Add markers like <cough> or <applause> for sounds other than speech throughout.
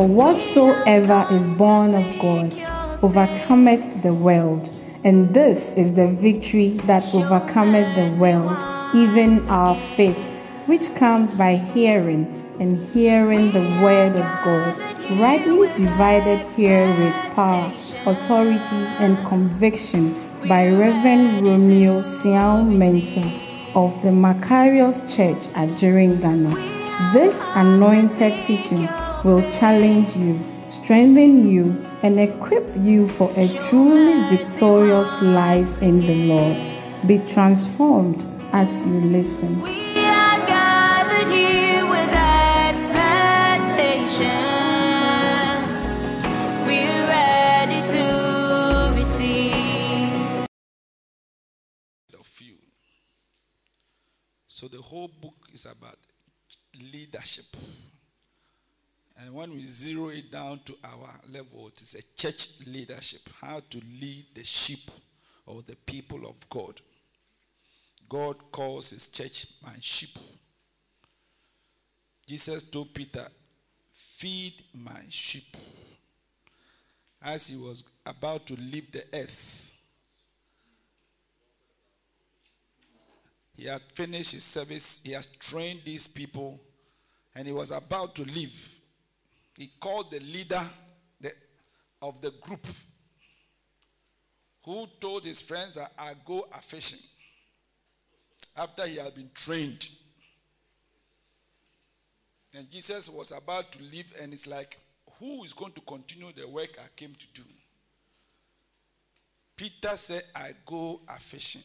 For whatsoever is born of God overcometh the world. And this is the victory that overcometh the world, even our faith, which comes by hearing, and hearing the word of God, rightly divided here with power, authority, and conviction by Reverend Romeo Siao Mensa of the Macarius Church at Ghana. This anointed teaching will challenge you, strengthen you, and equip you for a truly victorious life in the Lord. Be transformed as you listen. We are gathered here with expectations. We're ready to receive. of you. So the whole book is about leadership. And when we zero it down to our level, it is a church leadership. How to lead the sheep or the people of God. God calls his church my sheep. Jesus told Peter, Feed my sheep. As he was about to leave the earth, he had finished his service, he has trained these people, and he was about to leave. He called the leader the- of the group who told his friends that I go a fishing after he had been trained. And Jesus was about to leave, and it's like, who is going to continue the work I came to do? Peter said, I go a fishing.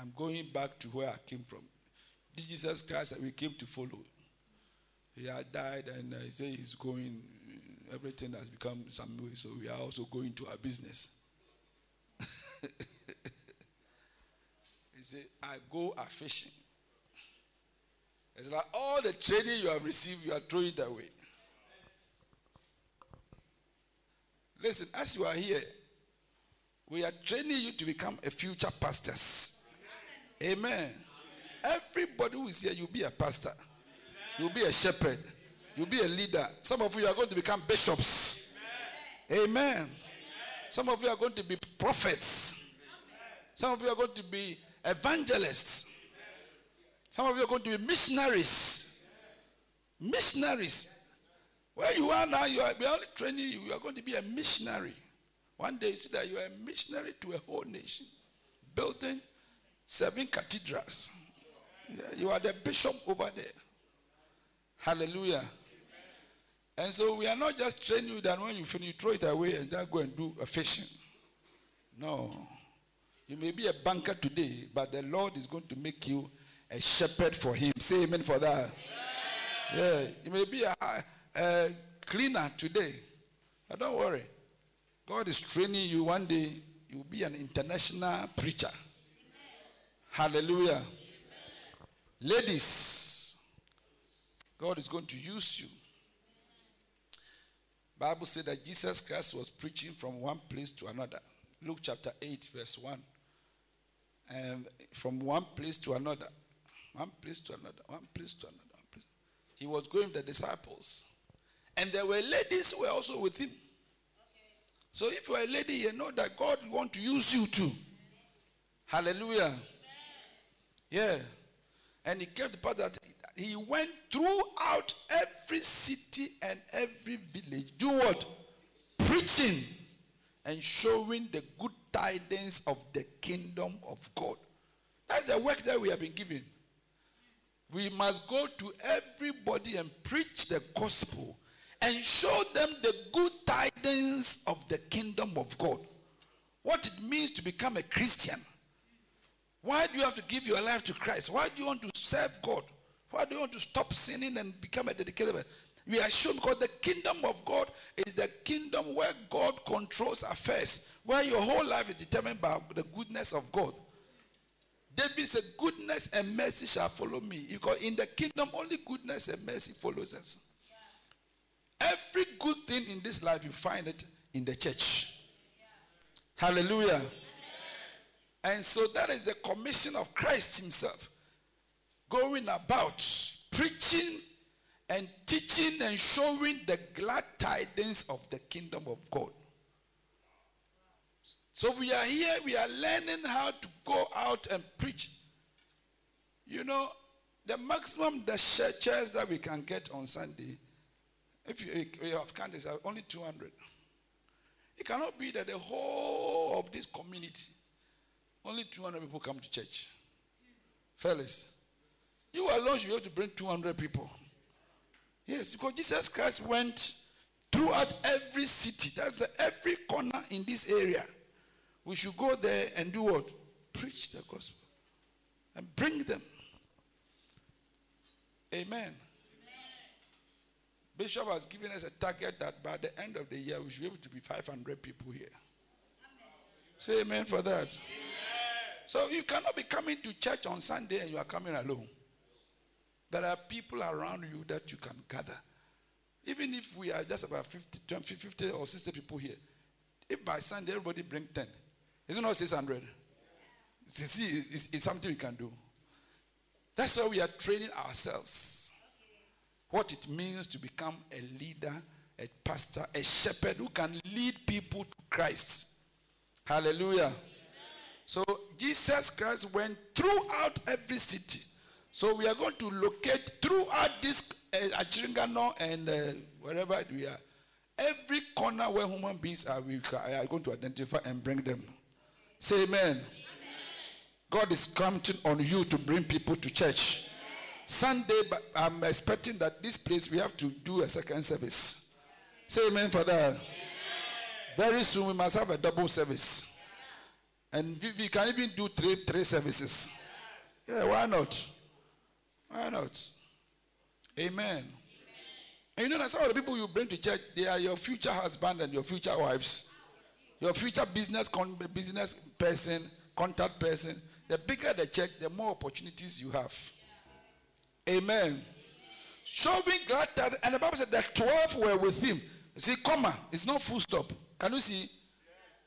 I'm going back to where I came from. Jesus Christ that we came to follow. He had died, and uh, he said he's going. Everything has become some way, so we are also going to our business. <laughs> he said, I go a fishing. It's like all the training you have received, you are throwing it away. Listen, as you are here, we are training you to become a future pastors. Amen. Everybody who is here, you'll be a pastor. You'll be a shepherd. You'll be a leader. Some of you are going to become bishops. Amen. Some of you are going to be prophets. Some of you are going to be evangelists. Some of you are going to be missionaries. Missionaries. Where you are now, you are only training you. You are going to be a missionary. One day you see that you are a missionary to a whole nation, building seven cathedrals. You are the bishop over there. Hallelujah. And so we are not just training you that when you finish, you throw it away and then go and do a fishing. No. You may be a banker today, but the Lord is going to make you a shepherd for Him. Say amen for that. Yeah. You may be a, a cleaner today, but don't worry. God is training you. One day, you'll be an international preacher. Hallelujah. Ladies, God is going to use you. Bible said that Jesus Christ was preaching from one place to another. Luke chapter 8, verse 1. And from one place to another. One place to another. One place to another. One place. He was going with the disciples. And there were ladies who were also with him. So if you are a lady, you know that God want to use you too. Hallelujah. Yeah. And he kept the part that he went throughout every city and every village. Do what? Preaching and showing the good tidings of the kingdom of God. That's the work that we have been given. We must go to everybody and preach the gospel and show them the good tidings of the kingdom of God. What it means to become a Christian. Why do you have to give your life to Christ? Why do you want to serve God? Why do you want to stop sinning and become a dedicated? man? We are shown because the kingdom of God is the kingdom where God controls affairs, where your whole life is determined by the goodness of God. David said, Goodness and mercy shall follow me. Because in the kingdom, only goodness and mercy follows us. Every good thing in this life, you find it in the church. Hallelujah. And so that is the commission of Christ Himself going about preaching and teaching and showing the glad tidings of the kingdom of God. So we are here, we are learning how to go out and preach. You know, the maximum the chairs that we can get on Sunday, if you, you have counted, are only 200. It cannot be that the whole of this community, only 200 people come to church. Fellas, you alone should be able to bring 200 people. Yes, because Jesus Christ went throughout every city. That's every corner in this area. We should go there and do what? Preach the gospel and bring them. Amen. Bishop has given us a target that by the end of the year we should be able to be 500 people here. Say amen for that. So you cannot be coming to church on Sunday and you are coming alone. There are people around you that you can gather. Even if we are just about 50, 20, 50 or 60 people here, if by Sunday everybody bring 10, is it not 600? You see, it's, it's something we can do. That's why we are training ourselves. What it means to become a leader, a pastor, a shepherd who can lead people to Christ. Hallelujah. So Jesus Christ went throughout every city. So we are going to locate throughout this uh, Ajiringanor and uh, wherever we are. Every corner where human beings are, we are going to identify and bring them. Say amen. God is counting on you to bring people to church. Sunday, but I'm expecting that this place we have to do a second service. Say amen for that. Very soon we must have a double service. And we, we can even do three three services. Yeah, why not? Why not? Amen. And you know that some of the people you bring to church, they are your future husband and your future wives. Your future business con- business person, contact person. The bigger the church, the more opportunities you have. Amen. Showing glad that, and the Bible said that 12 were with him. See, comma, it's not full stop. Can you see?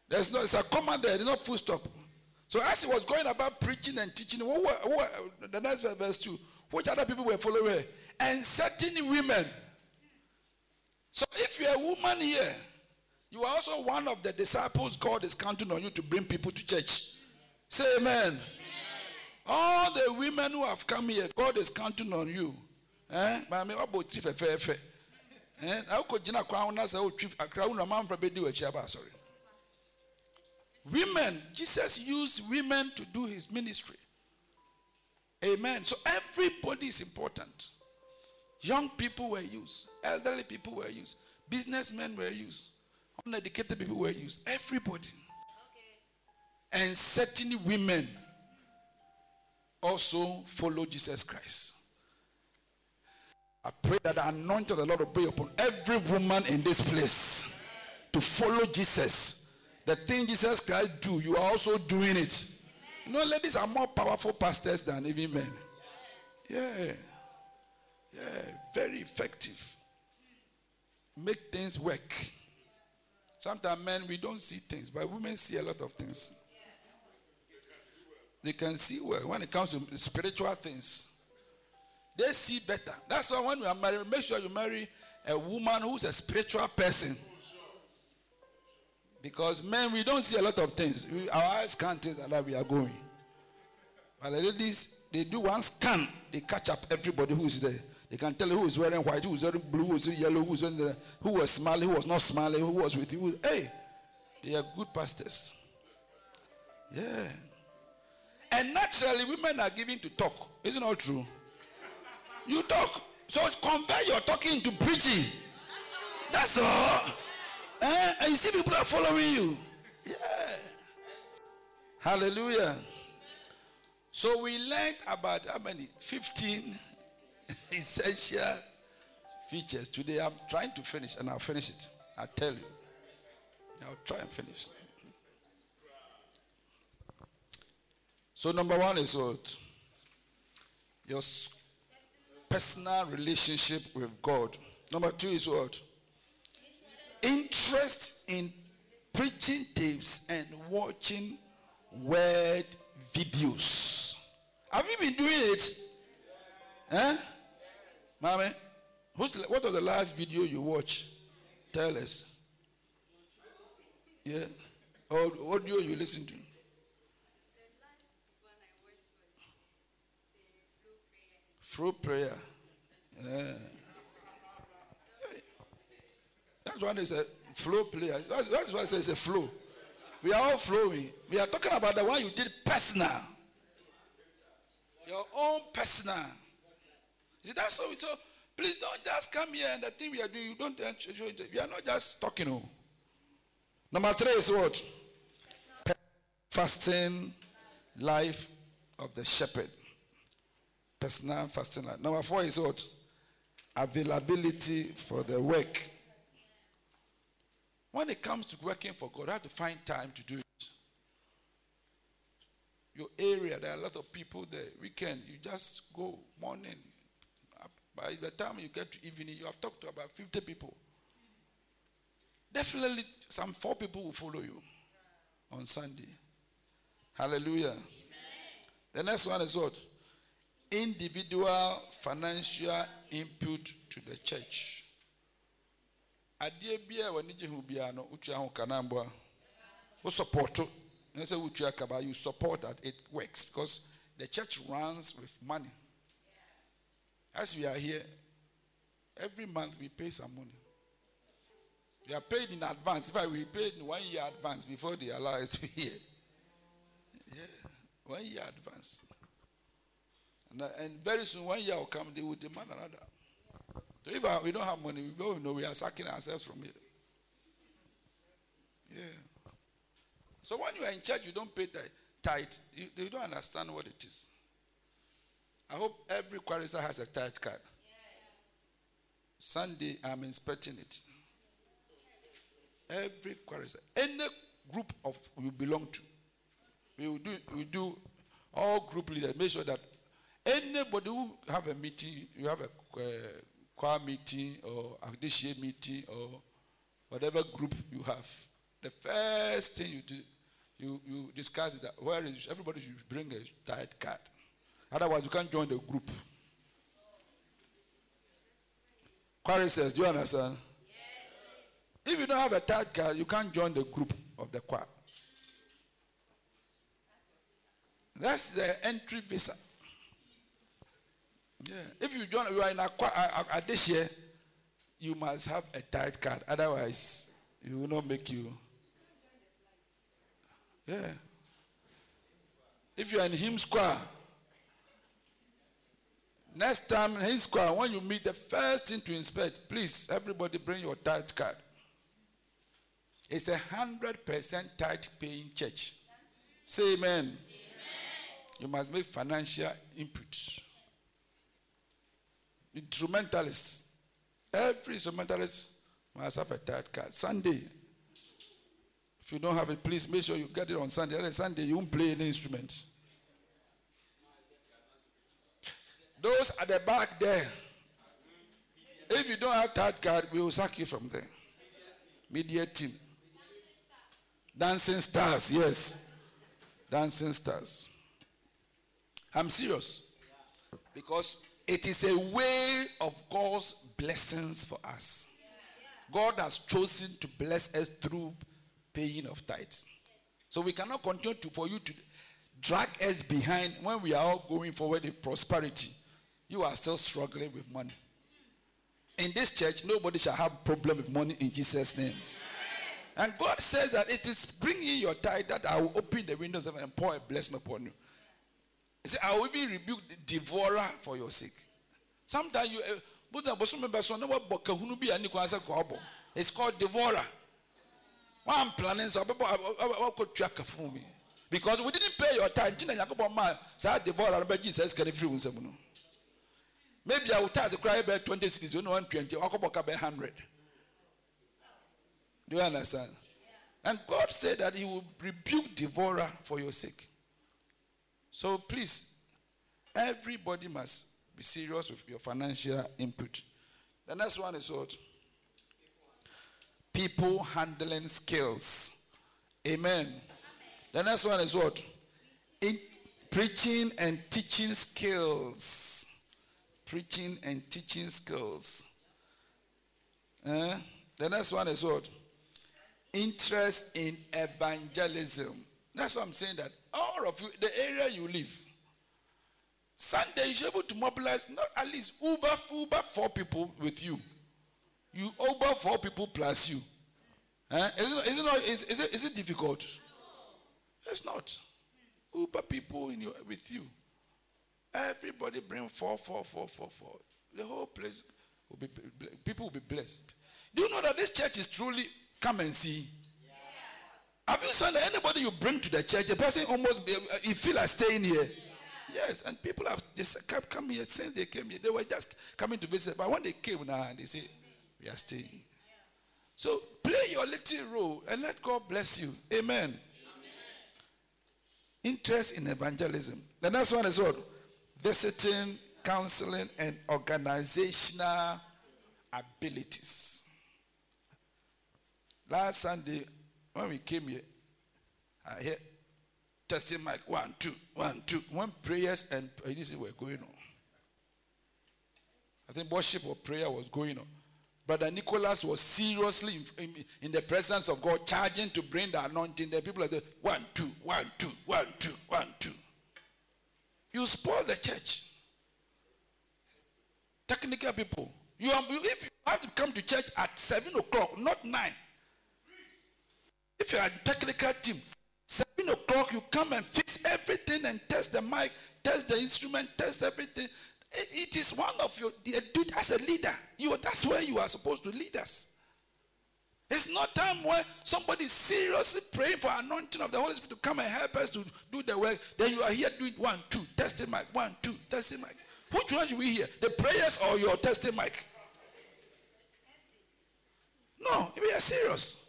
There's no, it's a comma there, it's not full stop. So as he was going about preaching and teaching, were, who were- the next verse, 2, which other people were following? And certain women. So if you're a woman here, you are also one of the disciples God is counting on you to bring people to church. Say amen. All the women who have come here, God is counting on you. Eh? Maame, wabɔ tiri fɛfɛɛfɛ. Eh? Na wokɔ gyina kwan ho na sɛ wotwi akra wo na mamfra bɛdi w'akyi aba asɔre. Women, Jesus used women to do his ministry. Amen. So everybody is important. Young people were used, elderly people were used, businessmen were used, uneducated people were used. Everybody. And certain women also follow Jesus Christ. I pray that the anointing of the Lord will be upon every woman in this place to follow Jesus. The thing Jesus Christ do, you are also doing it. Know, ladies are more powerful pastors than even men. Yeah. Yeah, very effective. Make things work. Sometimes men we don't see things, but women see a lot of things. They can see well when it comes to spiritual things. They see better. That's why when you are married, make sure you marry a woman who's a spiritual person. Because men, we don't see a lot of things. We, our eyes can't tell that we are going. But the ladies, they do one scan, they catch up everybody who is there. They can tell who is wearing white, who is wearing blue, who is yellow, who is wearing the, who was smiling, who was not smiling, who was with you. Hey, they are good pastors. Yeah. And naturally, women are given to talk. Isn't all true? You talk. So convert your talking to preaching. That's all. Eh? And you see people are following you. Yeah. Hallelujah. So we learned about how many? 15 <laughs> essential features. Today I'm trying to finish and I'll finish it. I tell you. I'll try and finish. So number one is what? Your personal relationship with God. Number two is what? Interest in preaching tapes and watching word videos. Have you been doing it? Huh? Mommy? Who's, what was the last video you watched? Tell us. Yeah. Or audio you listen to? Through prayer. Yeah. That's why they say flow prayer. That's, that's why I say it's a flow. We are all flowing. We are talking about the one you did personal. Your own personal. See, that's it's all. Please don't just come here and the thing we are doing, you don't show. We are not just talking. Oh. Number three is what? Fasting life of the shepherd. Personal fasting life. Number four is what? Availability for the work. When it comes to working for God, you have to find time to do it. Your area, there are a lot of people there. Weekend, you just go morning. By the time you get to evening, you have talked to about 50 people. Definitely, some four people will follow you on Sunday. Hallelujah. The next one is what? Individual financial input to the church. Adeɛ bi a w'ani gye ho biara no wotua ho ka na mboa wo. Support na sɛ wotua kaba you support that it works because the church runs with money. As we are here every month we pay some money. We are paid in advance. In fact we paid in one year advance before they allow us to be here. Yeah one year advance. And, uh, and very soon one year will come they will demand another so if uh, we don't have money, we don't know we are sacking ourselves from it. Yeah. So when you are in church, you don't pay the tithe. You, you don't understand what it is. I hope every chorister has a tithe card. Sunday, I'm inspecting it. Every chorister, any group of you belong to, we will do. We do all group leaders. Make sure that anybody who have a meeting, you have a uh, choir meeting or Agdeshie meeting or whatever group you have, the first thing you do, you, you discuss is that where is everybody should bring a tithe card. Otherwise, you can't join the group. Choristers, do you understand? If you don't have a tithe card, you can't join the group of the choir. That's the entry visa. Yeah. If you join, you are in a, a, a, this year, you must have a tight card. Otherwise, it will not make you. Yeah. If you are in him square, next time in hymn square, when you meet, the first thing to inspect, please, everybody bring your tight card. It's a hundred percent tithe paying church. Say amen. amen. You must make financial input instrumentalists. Every instrumentalist must have a tithe card. Sunday. If you don't have it, please make sure you get it on Sunday. On Sunday, you won't play any instrument. Those at the back there, if you don't have tithe card, we will sack you from there. Media team. Dancing stars, yes. Dancing stars. I'm serious. Because it is a way of God's blessings for us. God has chosen to bless us through paying of tithes. So we cannot continue to, for you to drag us behind when we are all going forward in prosperity. You are still struggling with money. In this church, nobody shall have problem with money in Jesus' name. And God says that it is bringing your tithe that I will open the windows and pour a blessing upon you. He said, I will even rebuke the devourer for your sake. Sometimes you eh, It's called devourer. What I'm planning so. Because we didn't pay your time. Ma can free. Maybe I will tell the cry 20 cities, you know 120, Okobo ka be 100. Do you understand? And God said that He will rebuke devourer for your sake. So please, everybody must be serious with your financial input. The next one is what? People handling skills. Amen. The next one is what? In preaching and teaching skills. Preaching and teaching skills. Eh? The next one is what? Interest in evangelism. That's what I'm saying. That all of you, the area you live, Sunday you should be able to mobilize not at least Uber, Uber four people with you. You Uber four people plus you. Eh? Is, it, is, it not, is, is, it, is it difficult? It's not. Uber people in your, with you. Everybody bring four, four, four, four, four. The whole place will be people will be blessed. Do you know that this church is truly come and see? Have you seen anybody you bring to the church, a person almost be- uh, you feel like staying here? Yes, and people have just come, come here since they came here. They were just coming to visit, but when they came now, they say, "We are staying." So play your little role and let God bless you. Amen. Interest in evangelism. The next one is what? Visiting, counseling, and organizational abilities. Last Sunday, when we came here, I heard testing mic one, two, one, two. When prayers and this were going on. I think worship or prayer was going on. Brother Nicholas was seriously in, in- in the presence of God, charging to bring the anointing. The people are there, one, two, one, two, one, two, one, two. You spoil the church. Technical people. You, are, you if you have to come to church at seven o'clock, not nine. If you are a technical team, seven o'clock you come and fix everything and test the mic, test the instrument, test everything. It is one of your as a leader. You that's where you are supposed to lead us. It's not time where somebody seriously praying for anointing of the Holy Spirit to come and help us to do the work. Then you are here doing one, two, testing mic, one, two, testing mic. Which one should we hear? The prayers or your testing mic? No, we are serious.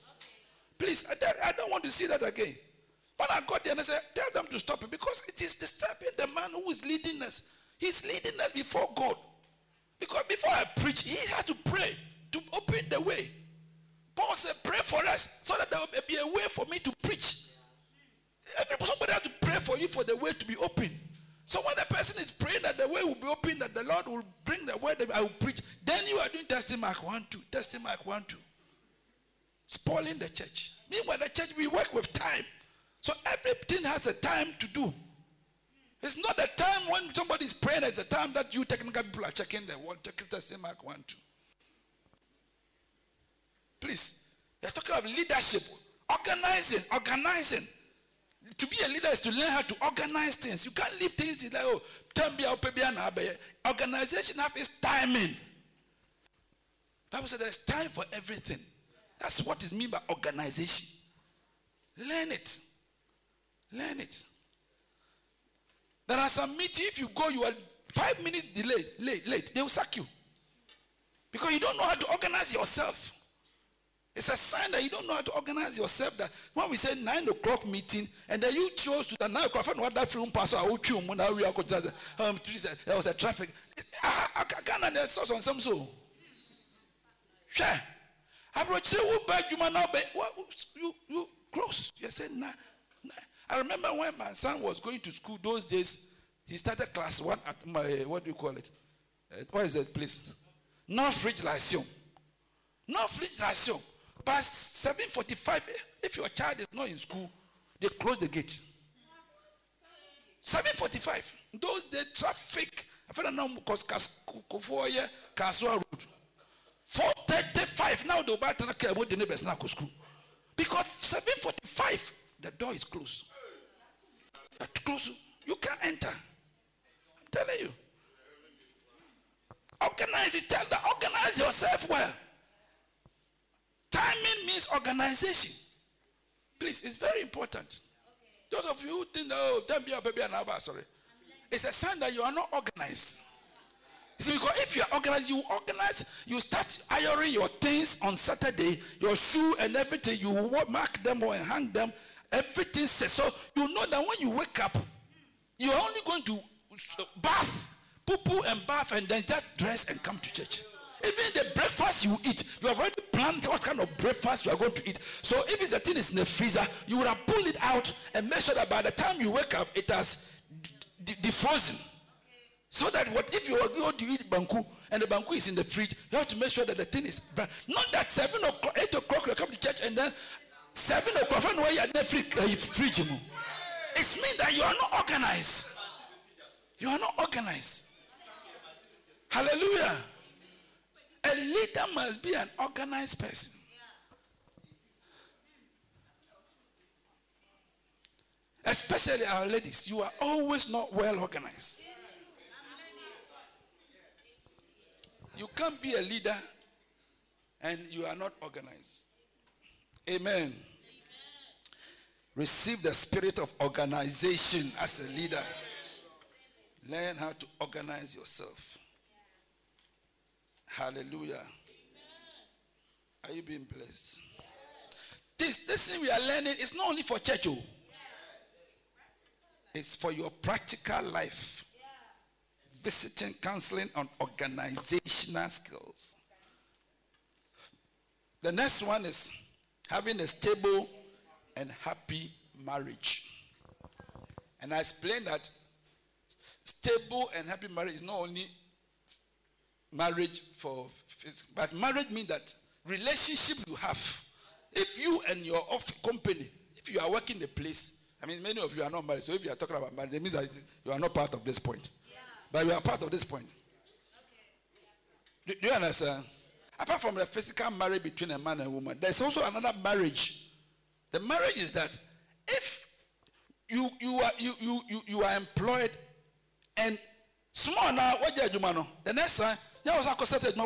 Please, I, don't- want to see that again. When I got there and I said, tell them to stop it because it is disturbing the man who is leading us. He's leading us before God. Because before I preach, he had to pray to open the way. Paul said, pray for us so that there will be a way for me to preach. Somebody has to pray for you for the way to be open. So when the person is praying that the way will be open, that the Lord will bring the word that I will preach, then you are doing testing mark one, two, testing mark one, two spoiling the church. Meanwhile, the church, we work with time. So everything has a time to do. It's not the time when somebody is praying, it's a time that you technical people are checking the one, checking testing mark one, two. Please, they're talking of leadership, organizing, organizing. To be a leader is to learn how to organize things. You can't leave things like, oh. Organization have its timing. Bible said there's time for everything. That's what is mean by organization. Learn it. Learn it. There are some meetings, if you go, you are five minutes delayed, late, late, they will sack you. Because you don't know how to organize yourself. It's a sign that you don't know how to organize yourself. That when we say nine o'clock meeting, and then you chose to the nine o'clock, I what that film pastor, I to um, there was a traffic. There's so on some so. Sure. Wo ba adwuma na ɔbɛ wa you you close. You say na na i remember when my son was going to school those days he started class one at my what do you call it? Uh, what is that place? Northridge lyceum. Northridge lyceum. By seven forty-five if your child is not in school they close the gate. seven forty-five. Those days traffic. I feel now because kasuwa road. 435 now the to the care the neighbors now go school. Because 745 the door is closed. You close you can't enter. I'm telling you. Organize it. Tell that organize yourself well. Timing means organization. Please it's very important. Those of you who think oh tell me baby and sorry. It's a sign that you are not organized because if you are organized, you organize, you start ironing your things on Saturday, your shoe and everything, you mark them or hang them, everything says. So you know that when you wake up, you're only going to bath, poo poo and bath, and then just dress and come to church. Even the breakfast you eat, you have already planned what kind of breakfast you are going to eat. So if it's a thing is in the freezer, you would have pulled it out and make sure that by the time you wake up, it has defrozen. So that what if you going to eat banku and the banku is in the fridge, you have to make sure that the thing is not that seven o'clock, eight o'clock you come to church and then seven o'clock when you are in the fridge, uh, fridge. It means that you are not organized. You are not organized. Hallelujah. A leader must be an organized person. Especially our ladies, you are always not well organized. You can't be a leader and you are not organized. Amen. Receive the spirit of organization as a leader. Learn how to organize yourself. Hallelujah. Are you being blessed? This, this thing we are learning is not only for church, oh. it's for your practical life. Visiting, counseling on organizational skills. The next one is having a stable and happy marriage. And I explained that stable and happy marriage is not only marriage for phys- but marriage means that relationship you have if you and your company if you are working the place i mean many of you are not married so if you are talking about marriage it means that you are not part of this point but we are part of this point. Do, do you understand? Apart from the physical marriage between a man and a woman there's also another marriage. The marriage is that if you you are you you you, you are employed and small now what you do the next time you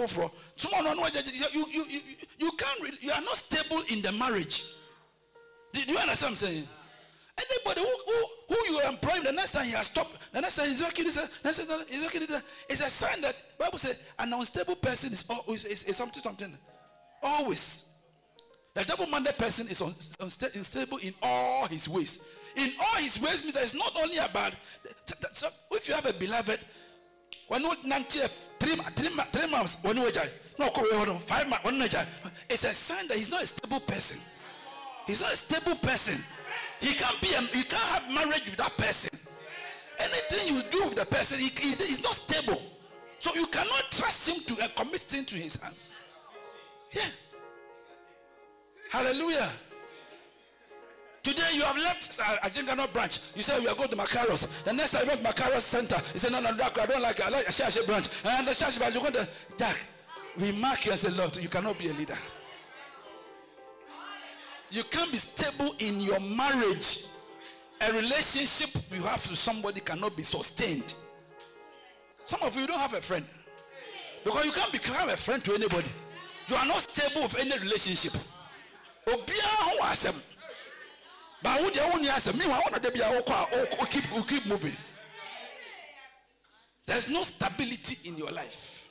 for no no you you you you can't you are not stable in the marriage. Do, do you understand what I'm saying anybody who who, who you employ the next time he has stopped the next time he's working this next time he's working this it's a sign that Bible says an unstable person is always is, is something something always the double-minded person is un- unsta- unstable in all his ways. In all his ways means that it's not only about. So if you have a beloved, one would three three three months one way no five months It's a sign that he's not a stable person. He's not a stable person. He can't be. A, you can't have marriage with that person. Anything you do with the person, he, he- he's not stable. So you cannot trust him to uh, commit things to his hands. Yeah. Hallelujah. Today you have left uh, Ajingano branch. You say we are going to Macaros. The next time you went to Macaros Center. You say, no, no, Doc, I don't like it. I like a Shiashie branch. And the Shiashie branch, you're going to, Jack, we mark you as a Lord. You cannot be a leader. You can't be stable in your marriage. A relationship you have with somebody cannot be sustained. Some of you don't have a friend. Because you can't become a friend to anybody. You are not stable with any relationship. But na de bia a keep keep moving. There's no stability in your life.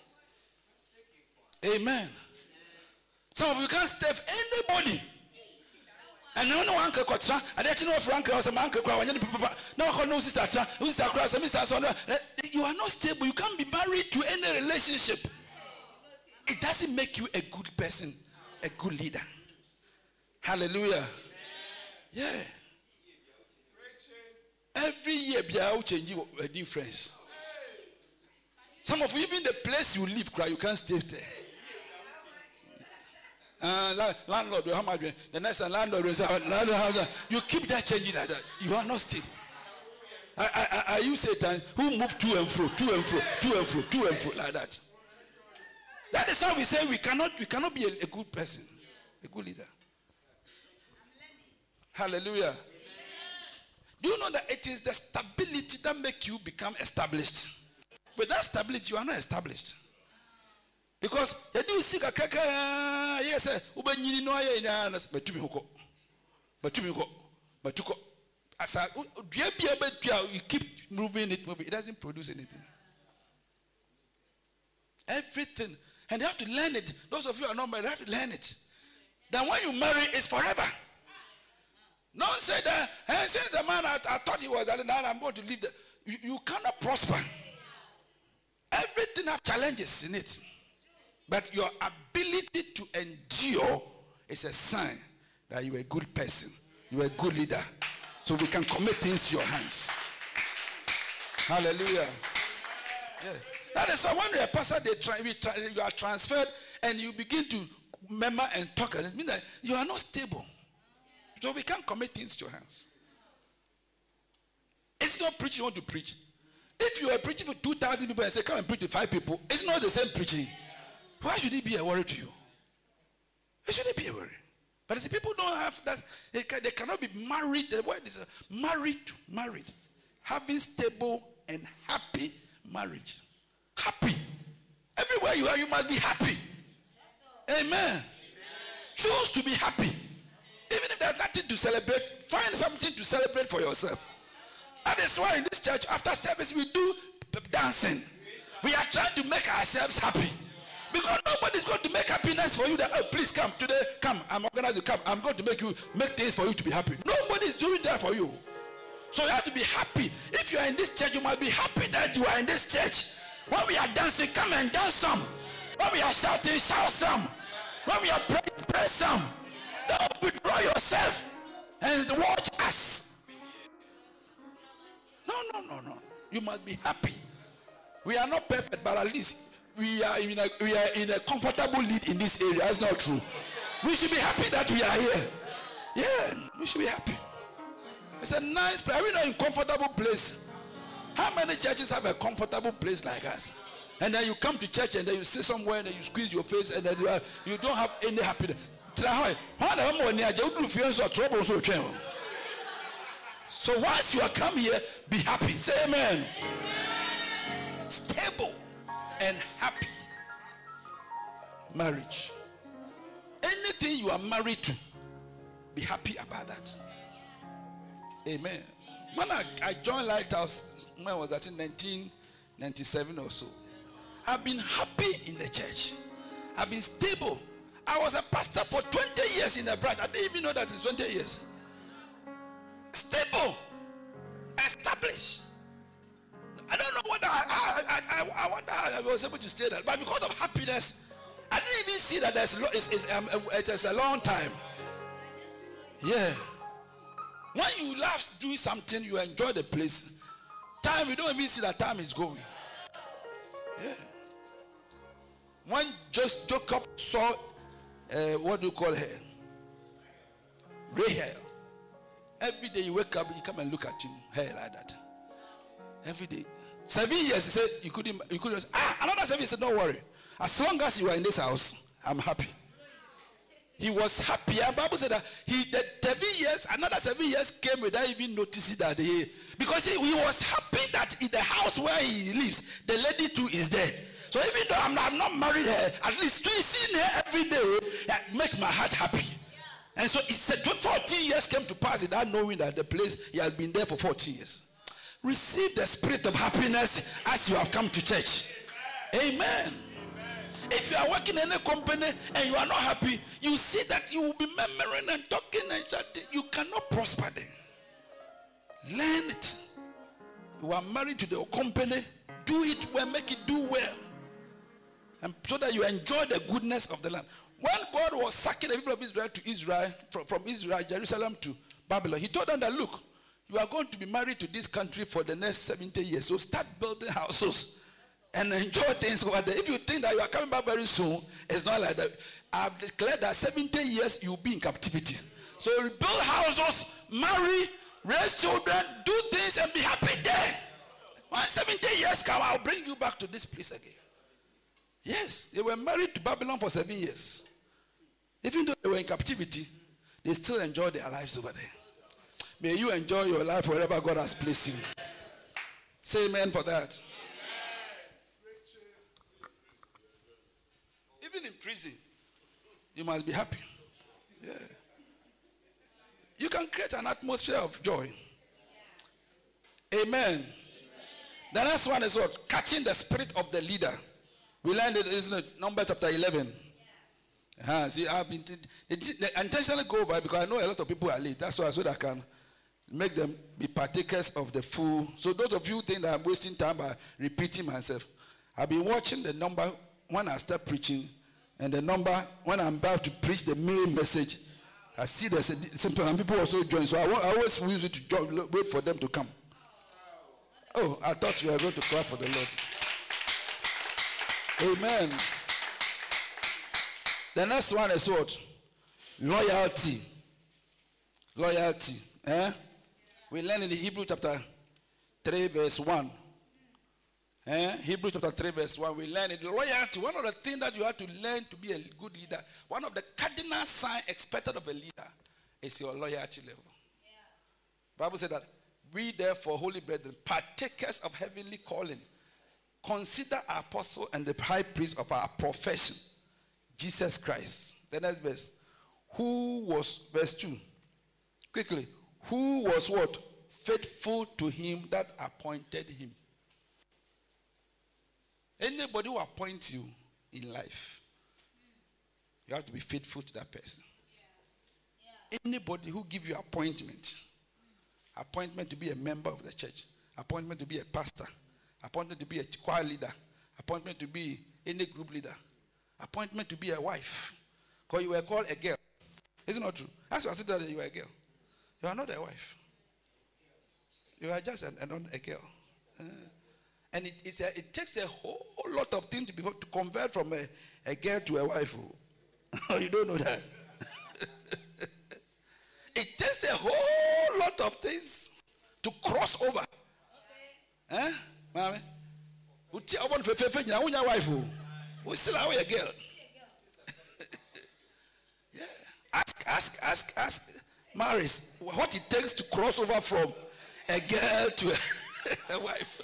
Amen. Some of you can't stay with anybody. And no one can cut I didn't know Frank or some uncle cry. No, I no sister. Who sister cry? Some sister. so no. Eh, you are not stable. You can't be married to any relationship. It doesn't make you a good person, a good leader. Hallelujah. Yeah. Every year, be out changing a new friends. Some of you, even the place you live, cry, you can't stay there. Uh, la- landlord, how much? The next landlord say, landlord, how much? you keep that changing like that. You are not stable. I use Satan who move to and fro, to and fro, to and fro, to and fro like that. That is how we say we cannot, we cannot be a, a good person, a good leader. Hallelujah. Do you know that it is the stability that make you become established? Without stability, you are not established. Because you do see kakaka, yes, eh, ubanyini no aye na na matumi hoko. Matumi hoko. Matuko. Asa dua bia ba dua you keep moving it moving it doesn't produce anything. Everything and you have to learn it. Those of you who are not married, you have to learn it. Then when you marry, it's forever. Don't say that, hey, since the man I, I thought he was now I'm going to leave. The, you, you cannot prosper. Everything have challenges in it. But your ability to endure is a sign that you're a good person. You're a good leader. So we can commit things to your hands. Hallelujah. Yeah. That is why when a pastor, they try, we try, you are transferred and you begin to remember and talk. And it means that you are not stable. So we can't commit things to your hands. It's not preaching you want to preach. If you are preaching for 2,000 people and say, come and preach to five people, it's not the same preaching. Why should it be a worry to you? It shouldn't be a worry. But see, people don't have that. They, can, they cannot be married. The word is uh, married, married. Having stable and happy marriage. Happy. Everywhere you are, you must be happy. Amen. Choose to be happy. Even if there's nothing to celebrate, find something to celebrate for yourself. That is why in this church, after service, we do dancing. We are trying to make ourselves happy. Because nobody's going to make happiness for you that, oh, please come today, come. I'm organized to come. I'm going to make you make things for you to be happy. Nobody's doing that for you. So you have to be happy. If you are in this church, you must be happy that you are in this church. When we are dancing, come and dance some. When we are shouting, shout some. When we are praying, pray some. Don't withdraw yourself and watch us. No, no, no, no. You must be happy. We are not perfect, but at least we are in a, we are in a comfortable lead in this area. That's not true. We should be happy that we are here. Yeah, we should be happy. It's a nice place. Are we not in comfortable place? How many churches have a comfortable place like us? And then you come to church and then you sit somewhere and then you squeeze your face and then you, are, you don't have any happiness. So once you are come here, be happy. Say amen. Stable and happy marriage. Anything you are married to, be happy about that. Amen. When I, I joined Lighthouse, when was that in 1997 or so? I've been happy in the church. I've been stable. I was a pastor for 20 years in a branch. I didn't even know that it's 20 years. Stable, established. I don't know whether I, I, I, I, wonder how I was able to stay that, but because of happiness, I didn't even see that there's it's, it's, um, it is a long time. Yeah. When you love doing something, you enjoy the place. Time, you don't even see that time is going. Yeah. When just Jacob saw, uh, what do you call her? Rahel. Every day you wake up, you come and look at him, hair like that. Every day. Seven years, he said, you couldn't, you couldn't. Ah, another seven, he said, don't worry. As long as you are in this house, I'm happy. He was happy. And Bible said that he the seven years, another seven years came without even noticing that he because he, he was happy that in the house where he lives, the lady too is there. So even though I'm not, I'm not married her, at least seeing her every day make my heart happy. And so it said 14 years came to pass without knowing that the place he has been there for 14 years. Receive the spirit of happiness as you have come to church. Amen. If you are working in a company and you are not happy, you see that you will be murmuring and talking and chatting. You cannot prosper then. Learn it. You are married to the company. Do it well, make it do well. And so that you enjoy the goodness of the land. When God was sacking the people of Israel to Israel, from, from Israel, Jerusalem to Babylon, he told them that look, you are going to be married to this country for the next 70 years. So start building houses and enjoy things over there. If you think that you are coming back very soon, it's not like that. I've declared that 70 years you'll be in captivity. So build houses, marry, raise children, do things, and be happy there. When 70 years come, I'll bring you back to this place again. Yes, they were married to Babylon for seven years. Even though they were in captivity, they still enjoyed their lives over there. May you enjoy your life wherever God has placed you. Say amen for that. Even in prison, you must be happy. Yeah. You can create an atmosphere of joy. Amen. The next one is what? Catching the spirit of the leader. We learned it, isn't it? Numbers chapter 11. Uh-huh. See, I've been they intentionally go over because I know a lot of people are late. That's why so said I can make them be partakers of the full. So those of you think that I'm wasting time by repeating myself, I've been watching the number when I start preaching, and the number when I'm about to preach the main message. I see there's a, some people also join, so I, I always use it to join, wait for them to come. Oh, I thought you were going to clap for the Lord. Amen. The next one is what? Loyalty. Loyalty. Eh? We learn in the Hebrew chapter 3, verse 1. Eh? Hebrew chapter 3, verse 1. We learn it. Loyalty. One of the things that you have to learn to be a good leader, one of the cardinal signs expected of a leader is your loyalty level. Bible said that we therefore, holy brethren, partakers of heavenly calling, consider our apostle and the high priest of our profession, Jesus Christ. The next verse. Who was, verse 2. Quickly. Who was what? Faithful to him that appointed him. Anybody who appoints you in life, you have to be faithful to that person. Anybody who give you appointment, appointment to be a member of the church, appointment to be a pastor, appointment to be a choir leader, appointment to be any group leader, appointment to be a wife, because you were called a girl. Isn't it true? As you are sitting there, you are a girl. You are not a wife. You are just an, an, a girl. Uh, and it, a, it takes a whole lot of things to, be, to convert from a, a girl to a wife. Oh, <laughs> you don't know that. <laughs> it takes a whole lot of things to cross over. Eh? Mommy? Uti awon fefefe wife o. We still are a girl. <laughs> yeah. Ask, ask, ask, ask Maris what it takes to cross over from a girl to a, <laughs> a wife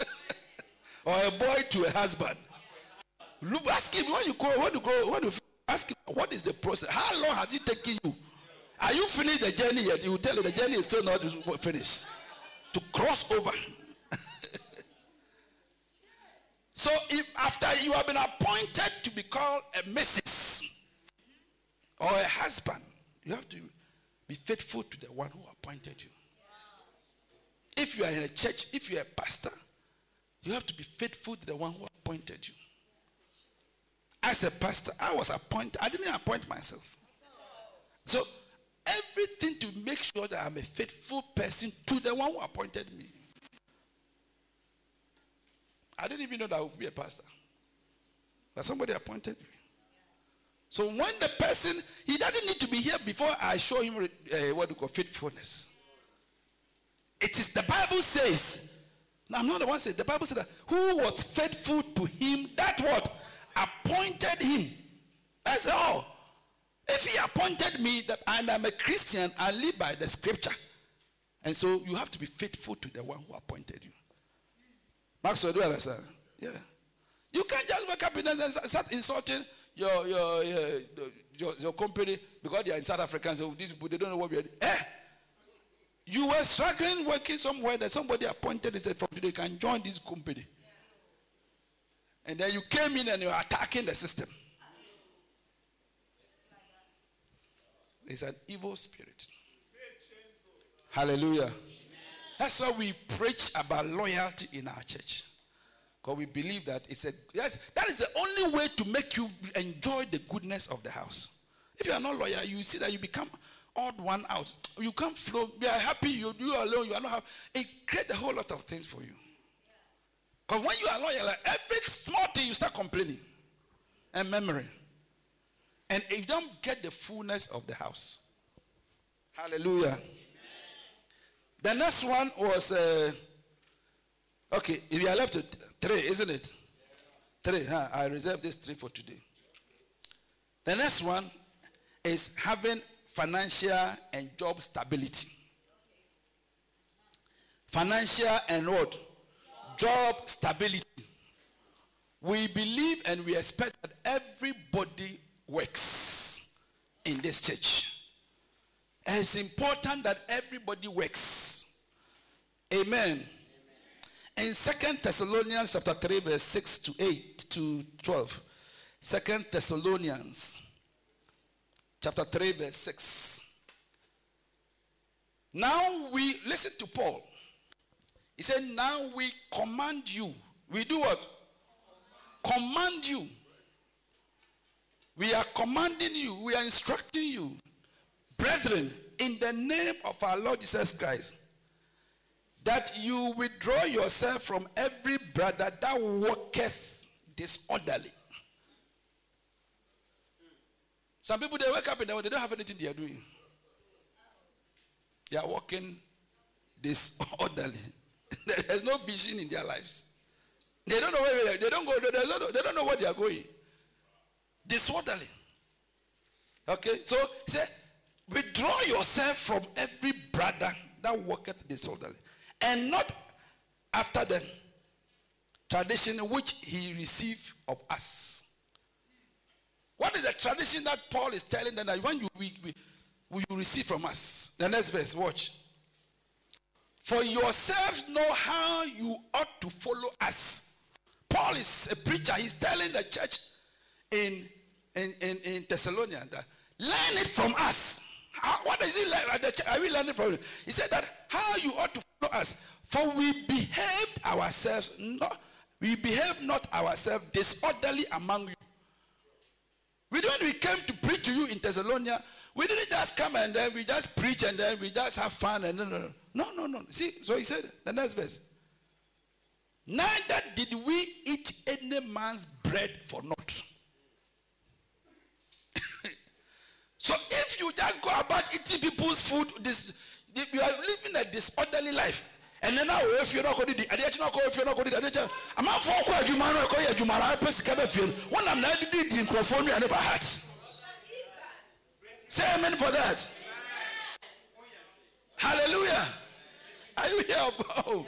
<laughs> or a boy to a husband. Look, ask him when you go, when you go, when you ask him what is the process? How long has it taken you? Are you finished the journey yet? Will tell you the journey is still not finished. To cross over. <laughs> so if after you have been appointed to be called a Mrs. or a husband, you have to be faithful to the one who appointed you. If you are in a church, if you are a pastor, you have to be faithful to the one who appointed you. As a pastor, I was appointed. I didn't appoint myself. So everything to make sure that I'm a faithful person to the one who appointed me. I didn't even know that I would be a pastor. But somebody appointed me. So when the person, he doesn't need to be here before I show him uh, what we call faithfulness. It is the Bible says, now I'm not the one saying, the Bible said that who was faithful to him, that what? Appointed him. That's all. If he appointed me that and I'm a Christian, I live by the scripture. And so you have to be faithful to the one who appointed you. Maxwell, do you understand? Yeah. You can't just wake up and start insulting your your, your, your, your company because they are in South Africa. So these people they don't know what we are. Eh? You were struggling working somewhere that somebody appointed and said, from today can join this company. And then you came in and you are attacking the system. It's an evil spirit. Hallelujah. That's why we preach about loyalty in our church. Because we believe that it's a yes, that is the only way to make you enjoy the goodness of the house. If you are not loyal, you see that you become odd one out. You can't flow. You are happy. You you are alone. You are not happy. It creates a whole lot of things for you. Because when you are loyal, like every small thing you start complaining and memory, and you don't get the fullness of the house. Hallelujah. The next one was uh, okay. If you are left with three, isn't it? Three. Huh? I reserve this three for today. The next one is having financial and job stability. Financial and what? Job stability. We believe and we expect that everybody works in this church. It's important that everybody works. Amen. In Second Thessalonians chapter 3, verse 6 to 8 to 12. Second Thessalonians chapter 3, verse 6. Now we listen to Paul. He said, Now we command you. We do what? Command you. We are commanding you. We are instructing you. Brethren, in the name of our Lord Jesus Christ, that you withdraw yourself from every brother that walketh disorderly. Some people they wake up and they don't have anything they are doing. They are walking disorderly. <laughs> There's no vision in their lives. They don't know where they, are. they don't go. They don't, they don't know where they are going. Disorderly. Okay, so said, withdraw yourself from every brother that walketh disorderly, and not after the tradition which he received of us. What is the tradition that Paul is telling them that when you we, we, you receive from us? The next verse, watch. For yourselves know how you ought to follow us. Paul is a preacher. He's telling the church in, in, in, in Thessalonians that learn it from us. What is it like? Are we learning from it? He said that how you ought to follow us. For we behaved ourselves, not, we behaved not ourselves disorderly among you. We when we came to preach to you in Thessalonica, we didn't just come and then we just preach and then we just have fun and no, no, no, no, no. See, so he said the next verse. Neither did we eat any man's bread for naught. So if you just go about eating people's food, this you are living a disorderly life. And then now if you're not going to do the not if you're not going to do the I'm not for quite you man or you man I press cabe feel when I'm not did the microphone and never had. Say amen for that. Hallelujah. Are you here? <laughs> Oh.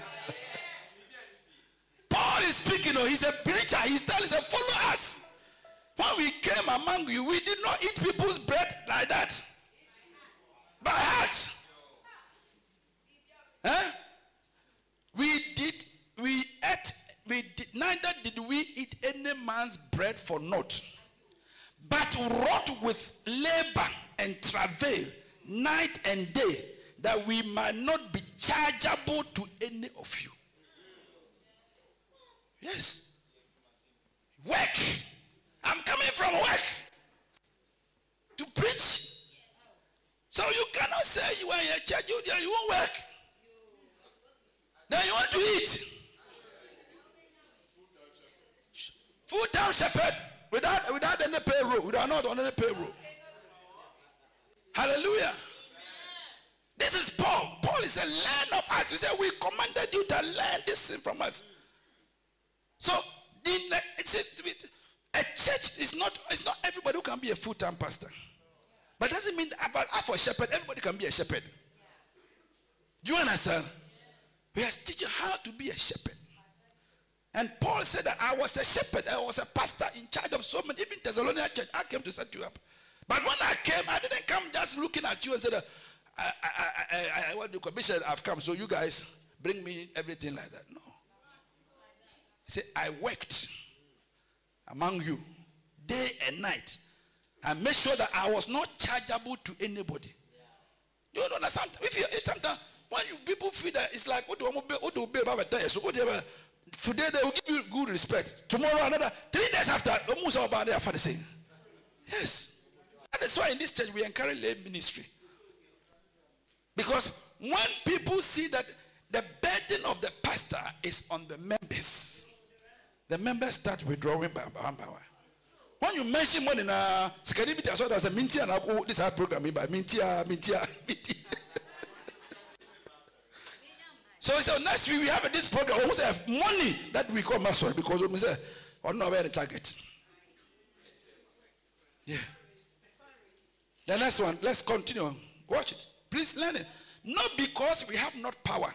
Paul is speaking, oh, he's a preacher. He's telling us, follow us. When we came among you, we did not eat people's bread like that. By heart. Huh? We did, we ate, we did, neither did we eat any man's bread for naught, but wrought with labor and travail night and day, that we might not be chargeable to any of you. Yes. Work. From work to preach. So you cannot say you are in a church, you, you won't work. Then you want to eat. Full time shepherd without without any payroll, without not on any payroll. Hallelujah. This is Paul. Paul is a learn of us. He said, We commanded you to learn this thing from us. So in a, a church is not it's not everybody who can be a full-time pastor. But doesn't mean that about for shepherd, everybody can be a shepherd. Do you understand? We are teaching how to be a shepherd. And Paul said that I was a shepherd, I was a pastor in charge of so many, even Thessalonian church. I came to set you up. But when I came, I didn't come just looking at you and said, uh, I, I, I, I, what commission I've come, so you guys bring me everything like that. No. He said, I worked among you day and night and made sure that I was not chargeable to anybody. You don't understand? If you if sometimes when you people feel that it's like today they will give you good respect. Tomorrow another three days after almost all about the same. Yes. That is why in this church we encourage lay ministry. Because when people see that the burden of the pastor is on the members, the members start withdrawing by by one. When you mention money na sikari biti aso there's a minti and oh, this our program by minti ah, minti ah, <laughs> minti. So he said next week we have this program. Oh, we have money that we call master because we say or oh, not where the target. Yeah. The next one, let's continue. Watch it. Please learn it. Not because we have not power.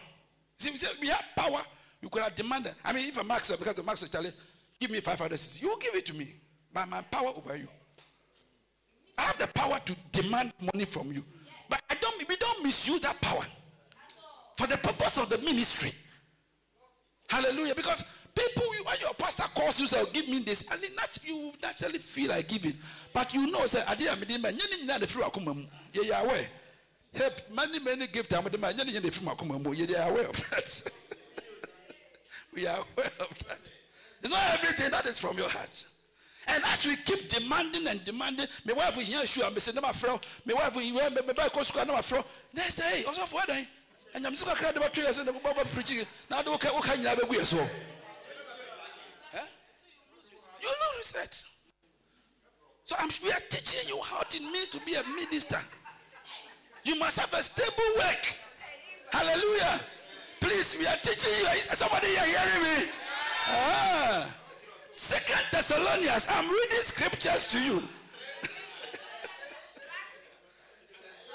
See, we say we have power, you could have demanded. I mean, if a max because the max tell give me 500 you give it to me by my power over you. I have the power to demand money from you. But I don't we don't misuse that power for the purpose of the ministry. Hallelujah. Because people, you, when your pastor calls you, say, oh, give me this, and you naturally feel like giving. But you know, say, I didn't mean the Yeah. Help many, many Yeah, they are aware of that. <laughs> we are aware of that. It's not everything that is from your heart. And as we keep demanding and demanding, my wife is here, sure, I'm saying, my friend, my wife, you have my wife, school, my friend. They say, also for that. And I'm still crying about two years and the Bible preaching. Now, do okay, okay, you have a so. You lose that. So I'm, we are teaching you how it means to be a minister. You must have a stable work. Hallelujah. Please, we are teaching you. Is somebody here hearing me? Ah. Second Thessalonians, I'm reading scriptures to you.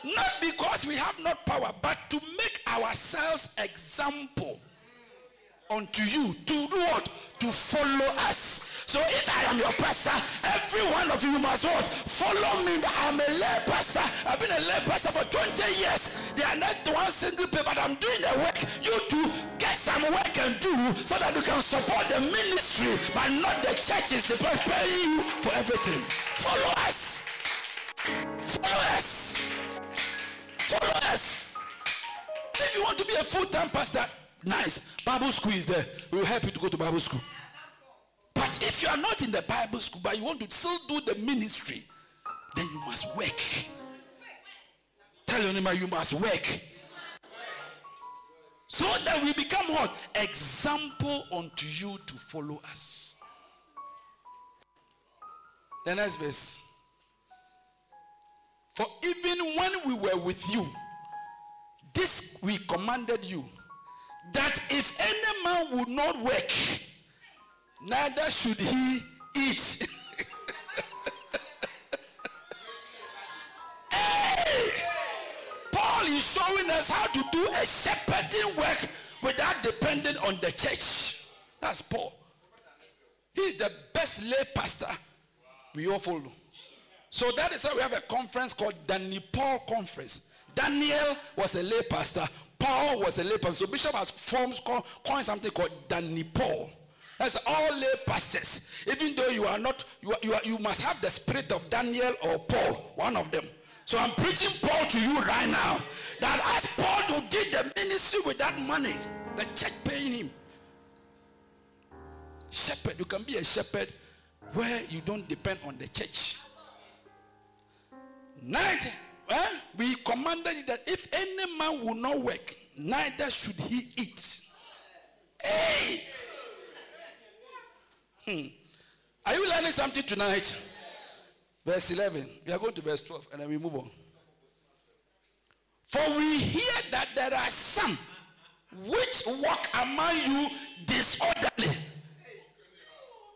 <laughs> not because we have not power, but to make ourselves example unto you. To do what? To follow us. So if I am your pastor, every one of you must what? Follow me. I'm a lay pastor. I've been a lay pastor for 20 years. They are not one single paper, but I'm doing the work. You too get some work and do so that you can support the ministry, but not the churches. Prepare you for everything. Follow us. Follow us. Follow us. If you want to be a full-time pastor, nice. Bible school is there. We will help you to go to Bible school. But if you are not in the Bible school, but you want to still do the ministry, then you must work. Tell your neighbor you must work. So that we become what? Example unto you to follow us. The next verse. For even when we were with you, this we commanded you that if any man would not work, neither should he eat. <laughs> hey! Paul is showing us how to do a shepherding work without depending on the church. That's Paul. He's the best lay pastor we all follow. So that is why we have a conference called Danny Paul Conference. Daniel was a lay pastor. Paul was a pastor. So Bishop has formed coined something called Danny Paul. That's all lay pastors. Even though you are not, you, are, you, are, you must have the spirit of Daniel or Paul, one of them. So I'm preaching Paul to you right now. That as Paul who did the ministry with that money, the church paying him. Shepherd, you can be a shepherd where you don't depend on the church. Night, eh? we commanded that if any man will not work, neither should he eat. Hey! Hmm. Are you learning something tonight? Verse 11. We are going to verse 12 and then we move on. For we hear that there are some which walk among you disorderly.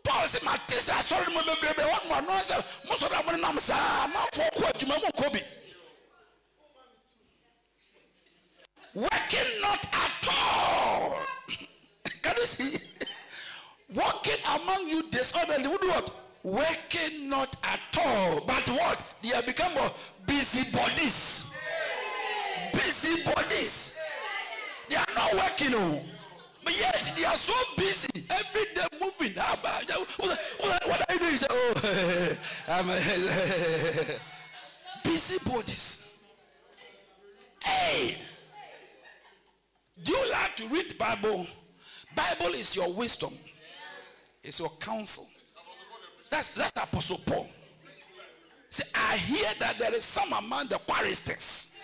Paul said, what more no, sir, most of them are sa, man, for quote, you may Kobe. Working not at all. <laughs> Can you see? Working among you disorderly. Would what? Working not at all. But what? They have become what? busybodies. Busybodies. They are not working. Oh. But yes, they are so busy. Every day moving. Ah, what, what are you doing? Say, oh, <laughs> I'm <laughs> a, busybodies. Hey. Do you like to read Bible? Bible is your wisdom. It's your counsel. That's that's Apostle Paul. See, I hear that there is some among the choristics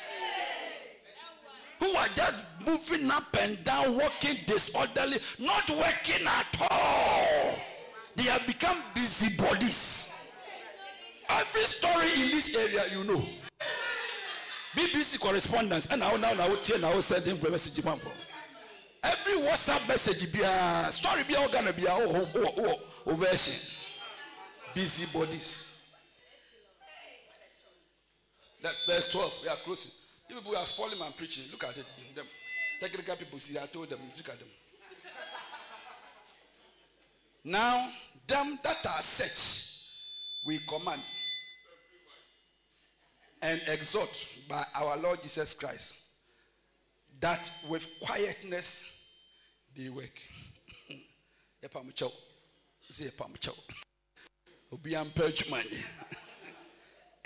who are just moving up and down, walking disorderly, not working at all. They have become busybodies. Every story in this area, you know. BBC correspondence, and now now now now sending message every whatsapp message be a story be a gonna be a oh oh oh oh, oh, oh version busy bodies. That verse 12 we are closing. You people are spoiling my preaching. Look at it. Them technical people see i told them look at them. Now them that are such we command and exhort by our lord jesus christ that with quietness they work.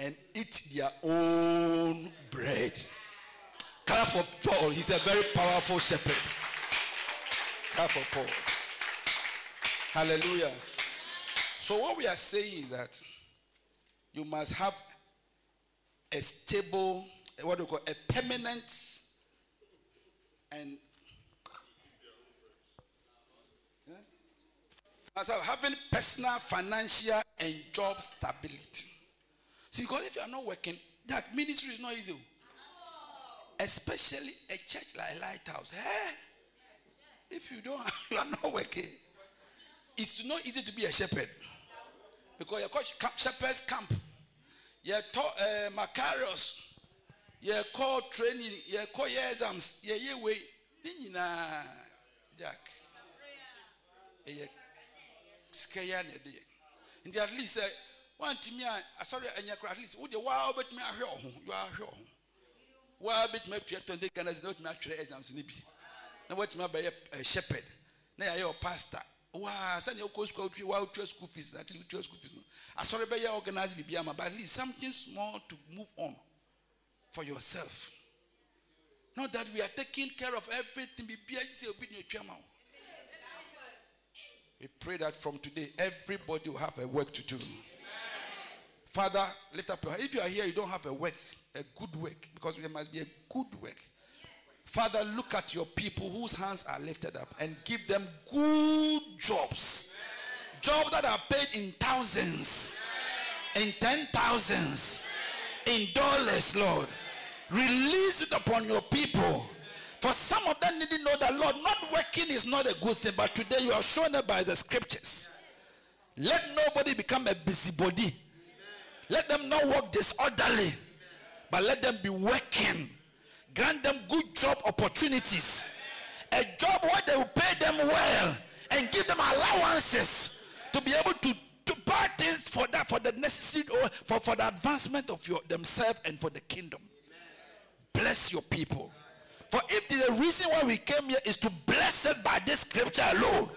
And eat their own bread. Care for Paul. He's a very powerful shepherd. Care for Paul. Hallelujah. So what we are saying is that you must have a stable, what do you call a permanent and as having personal, financial, and job stability. See, because if you are not working, that ministry is not easy. oh. Especially a church like Lighthouse. Eh? If you don't, <laughs> you are not working. It's not easy to be a shepherd because you call shepherds camp. Uh, Makarios. You call training. Call your exams. You you way. Nina Jack. Eh, Skaya ne de. Nti at least uh, one time I sorry anya kra at least wo de wa obet me ahwe ho. You are ahwe ho. Wa bet me tua 20 Ghana is not me atwere exams ni bi. Na what me be a shepherd. Na ya your pastor. Wa sani okọ school twi wa twa school fees at least twa school fees. Asọrọ be ya organize bibi ama but at least something small to move on for yourself. Not that we are taking care of everything. We pray that from today, everybody will have a work to do. Father, lift up your hand. If you are here, you don't have a work, a good work, because there must be a good work. Father, look at your people whose hands are lifted up and give them good jobs. Jobs that are paid in thousands, in ten thousands, in dollars, Lord. Release it upon your people. For some of them didn't know that, Lord, not working is not a good thing, but today you have shown it by the scriptures. Let nobody become a busybody. Let them not work disorderly, but let them be working. Grant them good job opportunities. A job where they will pay them well and give them allowances to be able to, to buy things for that, for the necessary or for, for the advancement of your themselves and for the kingdom. Bless your people. For if the reason why we came here is to bless it by this scripture alone,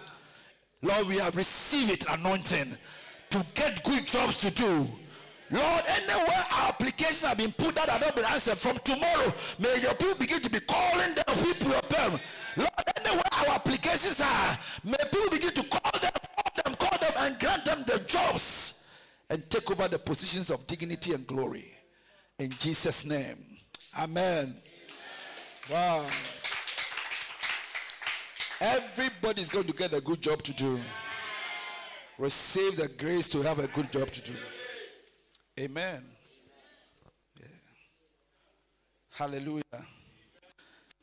Lord, we have received it anointing to get good jobs to do. Lord, anywhere our applications have been put that have not been answered from tomorrow, may your people begin to be calling them people your them. Lord, anywhere our applications are, may people begin to call them, call them, call them, and grant them the jobs and take over the positions of dignity and glory. In Jesus' name. Amen. Wow. Everybody's going to get a good job to do. Receive the grace to have a good job to do. Amen. Yeah. Hallelujah.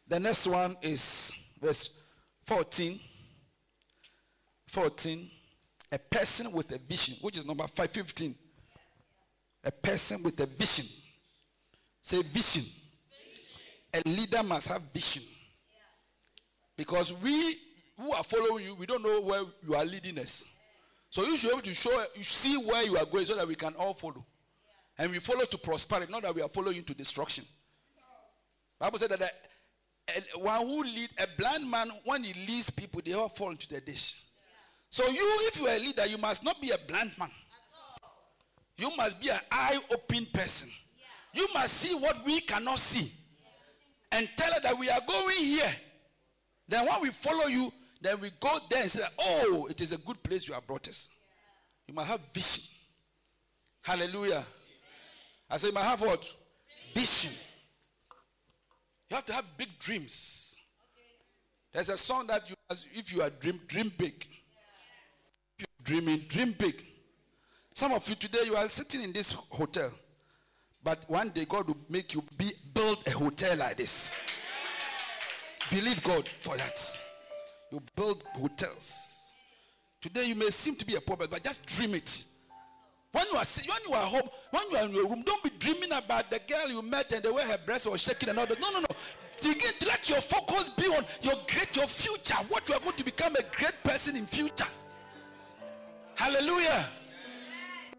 The next one is verse 14. 14. A person with a vision, which is number 515. A person with a vision. Say vision. A leader must have vision. Because we who are following you, we don't know where you are leading us. So you should be able to show, you see where you are going so that we can all follow. And we follow to prosperity, not that we are following to destruction. Bible said that a, a- eh, one who lead a blind man, when he leads people, they all fall into the dish. So you, if you are a leader, you must not be a blind man. You must be an eye-open person. You must see what we cannot see, and tell her that we are going here. Then when we follow you, then we go there and say, "Oh, it is a good place you have brought us." You must have vision. Hallelujah. I say, you must have what? Vision. You have to have big dreams. There's a song that you, if you are dream, dream big. If you're dreaming, dream big. Some of you today, you are sitting in this hotel, but one day God will make you be, build a hotel like this. Believe God for that. You build hotels. Today you may seem to be a poor but just dream it. When you are when you are home, when you are in your room, don't be dreaming about the girl you met and the way her breasts were shaking and all that. No, no, no. Begin to let your focus be on your great, your future. What you are going to become a great person in future. Hallelujah.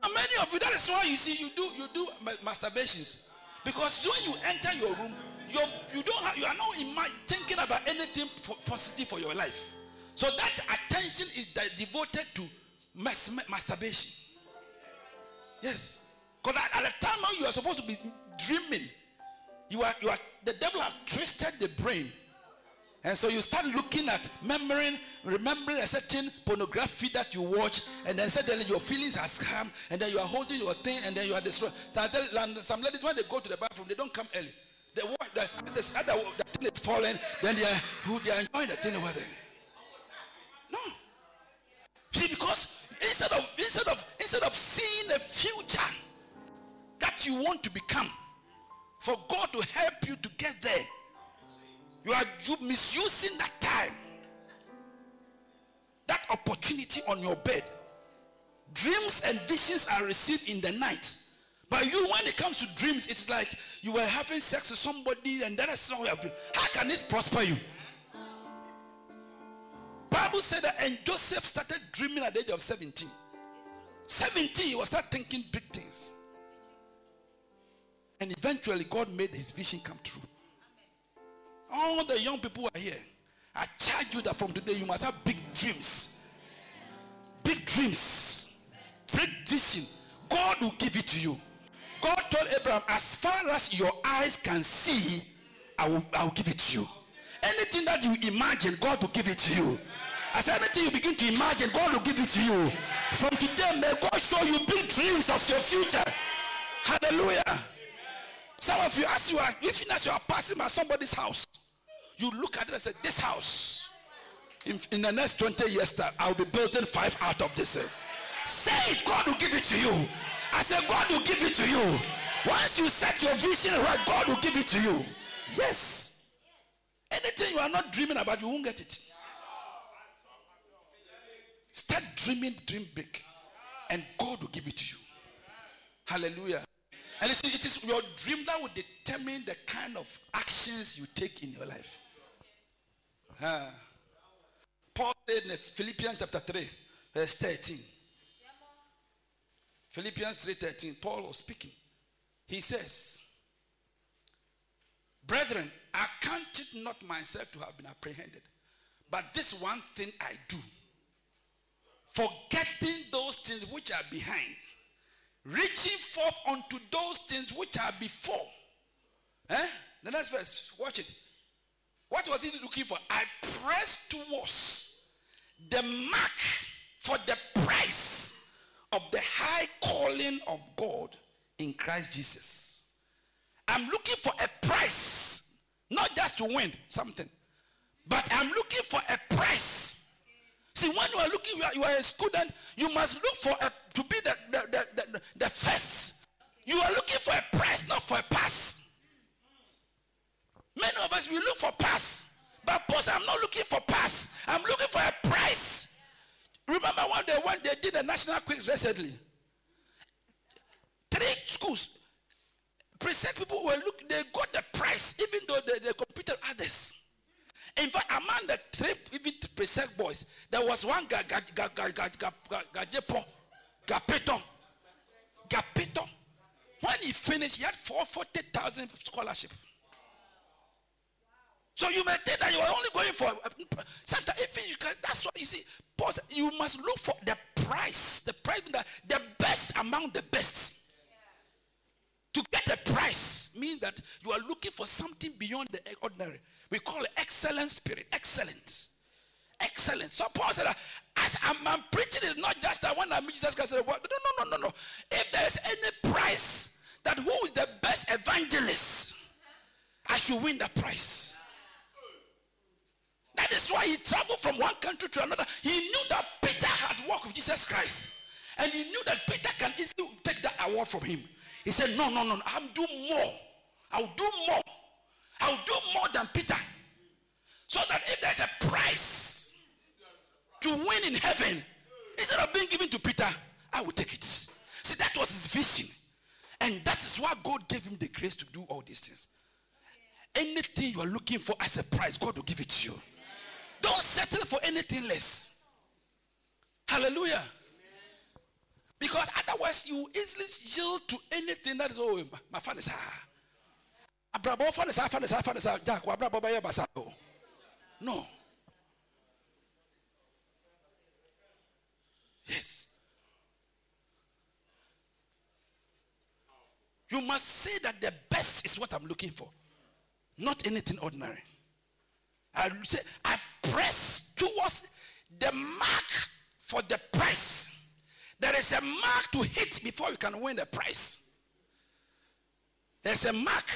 And many of you, that is why you see you do you do masturbations. Because when you enter your room, you you don't have, you are not in mind thinking about anything po- positive for your life. So that attention is de- devoted to mas- masturbation. Yes. Because at, at the time when you are supposed to be dreaming, you are you are the devil have twisted the brain. And so you start looking at remembering, remembering a certain pornography that you watch, and then suddenly your feelings has come, and then you are holding your thing, and then you are destroyed. So some ladies when they go to the bathroom, they don't come early. They watch the, this other the thing is falling, then they are who they are enjoying the thing over there. No. See, because instead of instead of instead of seeing the future that you want to become, for God to help you to get there, you are misusing that time, that opportunity on your bed. Dreams and visions are received in the night. But you, when it comes to dreams, it's like you were having sex with somebody and that is not how can it prosper you? Bible said that and Joseph started dreaming at the age of 17. 17, he was start thinking big things. And eventually God made his vision come true. All the young people who are here, I charge you that from today you must have big dreams. Big dreams. Big vision. God will give it to you. God told Abraham, as far as your eyes can see, I will, I will give it to you. Anything that you imagine, God will give it to you. As anything you begin to imagine, God will give it to you. From today, may God show you big dreams of your future. Hallelujah. Some of you, as you are, even as you are passing by somebody's house, you look at it and say, This house, in, in the next 20 years, time, I'll be building five out of this. Say it, God will give it to you. I said, God will give it to you. Once you set your vision right, God will give it to you. Yes. Anything you are not dreaming about, you won't get it. Start dreaming, dream big, and God will give it to you. Hallelujah. And see, it is your dream that will determine the kind of actions you take in your life. Paul said in Philippians chapter 3, verse 13. Philippians 3:13, Paul was speaking. He says, Brethren, I count it not myself to have been apprehended, but this one thing I do, forgetting those things which are behind, reaching forth unto those things which are before. Eh? The next verse, watch it. What was he looking for? I press towards the mark for the price of the high calling of God in Christ Jesus. I'm looking for a price, not just to win something, but I'm looking for a price. See, when you are looking, you are, you are a student, you must look for a, to be the, the, the, the, the first. You are looking for a price, not for a pass. Many of us, we look for pass. But boss, I'm not looking for pass. I'm looking for a price. Remember one day when they did the national quiz recently? Three schools, present people were looking, they got the prize, even though they, they competed others. In fact, among the three even present boys, there was one guy, Gajepo, Gapeto, Gapeto. When he finished, he had 440,000 scholarship. So you may think that you are only going for sometimes if you can that's what you see. Pause. You must look for the price, the price that the best among the best. To get a price means that you are looking for something beyond the ordinary. We call it excellent spirit. Excellent. Excellent. So Paul said, as I'm, I'm preaching is not just that when I meet Jesus Christ. Said, well, no, no, no, no, no. If there's any price that who is the best evangelist, I should win that prize. That is why he traveled from one country to another. He knew that Peter had walked with Jesus Christ. And he knew that Peter can easily take that award from him. He said, No, no, no. I'll do more. I'll do more. I'll do more than Peter. So that if there's a prize to win in heaven, instead of being given to Peter, I will take it. See, that was his vision. And that is why God gave him the grace to do all these things. Anything you are looking for as a prize, God will give it to you. Don't settle for anything less. Hallelujah. Because otherwise you easily yield to anything that is oh my fan is. Abrabo fan is ah fan is ah fan is oh. No. Yes. You must say that the best is what I'm looking for, not anything ordinary. I say I press towards the mark for the prize. There is a mark to hit before you can win the prize. There's a mark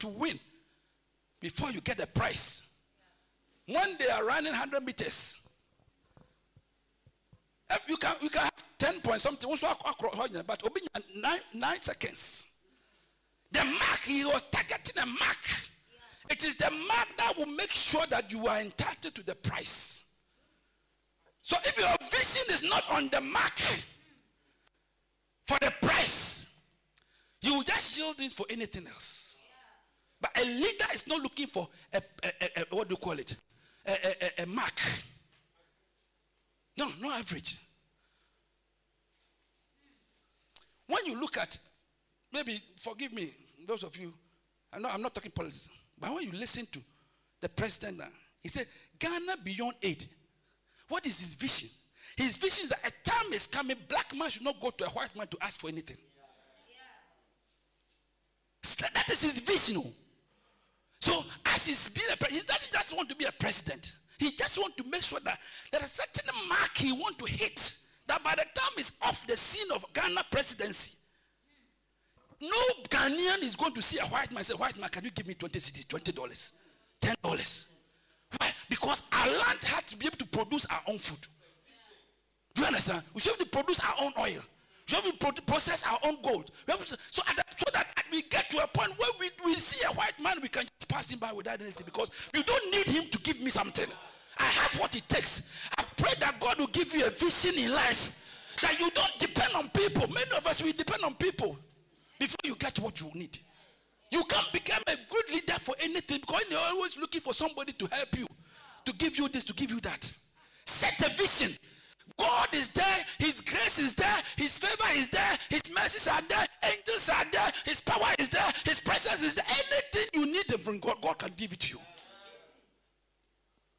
to win before you get the prize. When they are running 100 meters, eh, you can, you can have 10 points, something, but uh, nine, nine seconds. The mark, he was targeting a mark. It is the mark that will make sure that you are entitled to the price. So if your vision is not on the mark for the price, you will just yield it for anything else. But a leader is not looking for a, a- a- a- what do you call it? A, mark. No, no average. When you look at, maybe forgive me, those of you, I know I'm not talking politics, but when you listen to the president he said, Ghana beyond aid. What is his vision? His vision is that a time is coming, black man should not go to a white man to ask for anything. That is his vision. So as he's being a president, he doesn't just want to be a president. He just want to make sure that there is a certain mark he want to hit. That by the time he's off the scene of Ghana presidency, no Ghanaian is going to see a white man say, White man, can you give me 20 cities, $20, $10? Why? Because our land had to be able to produce our own food. Do you understand? We should to produce our own oil. We should to process our own gold. To- so, that- so that we get to a point where we, we see a white man, we can just pass him by without anything because you don't need him to give me something. I have what it takes. I pray that God will give you a vision in life that you don't depend on people. Many of us, we depend on people before you get what you need. You can't become a good leader for anything because you're always looking for somebody to help you, to give you this, to give you that. Set a vision. God is there, His grace is there, His favor is there, His mercies are there, angels are there, His power is there, His presence is there. Anything you need from God, God can give it to you.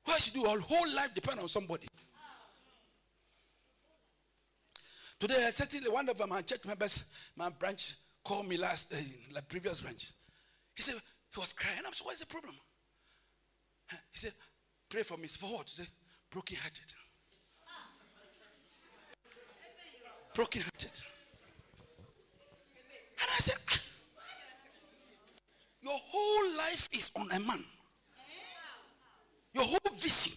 Why should your whole life depend on somebody? Today, I certainly one of my church members, my branch, called me last, uh, previous branch. He said, he was crying. I said, what's the problem? He said, pray for me. For what? He said, broken hearted. Broken hearted. And I said, "Ah, your whole life is on a man. Your whole vision.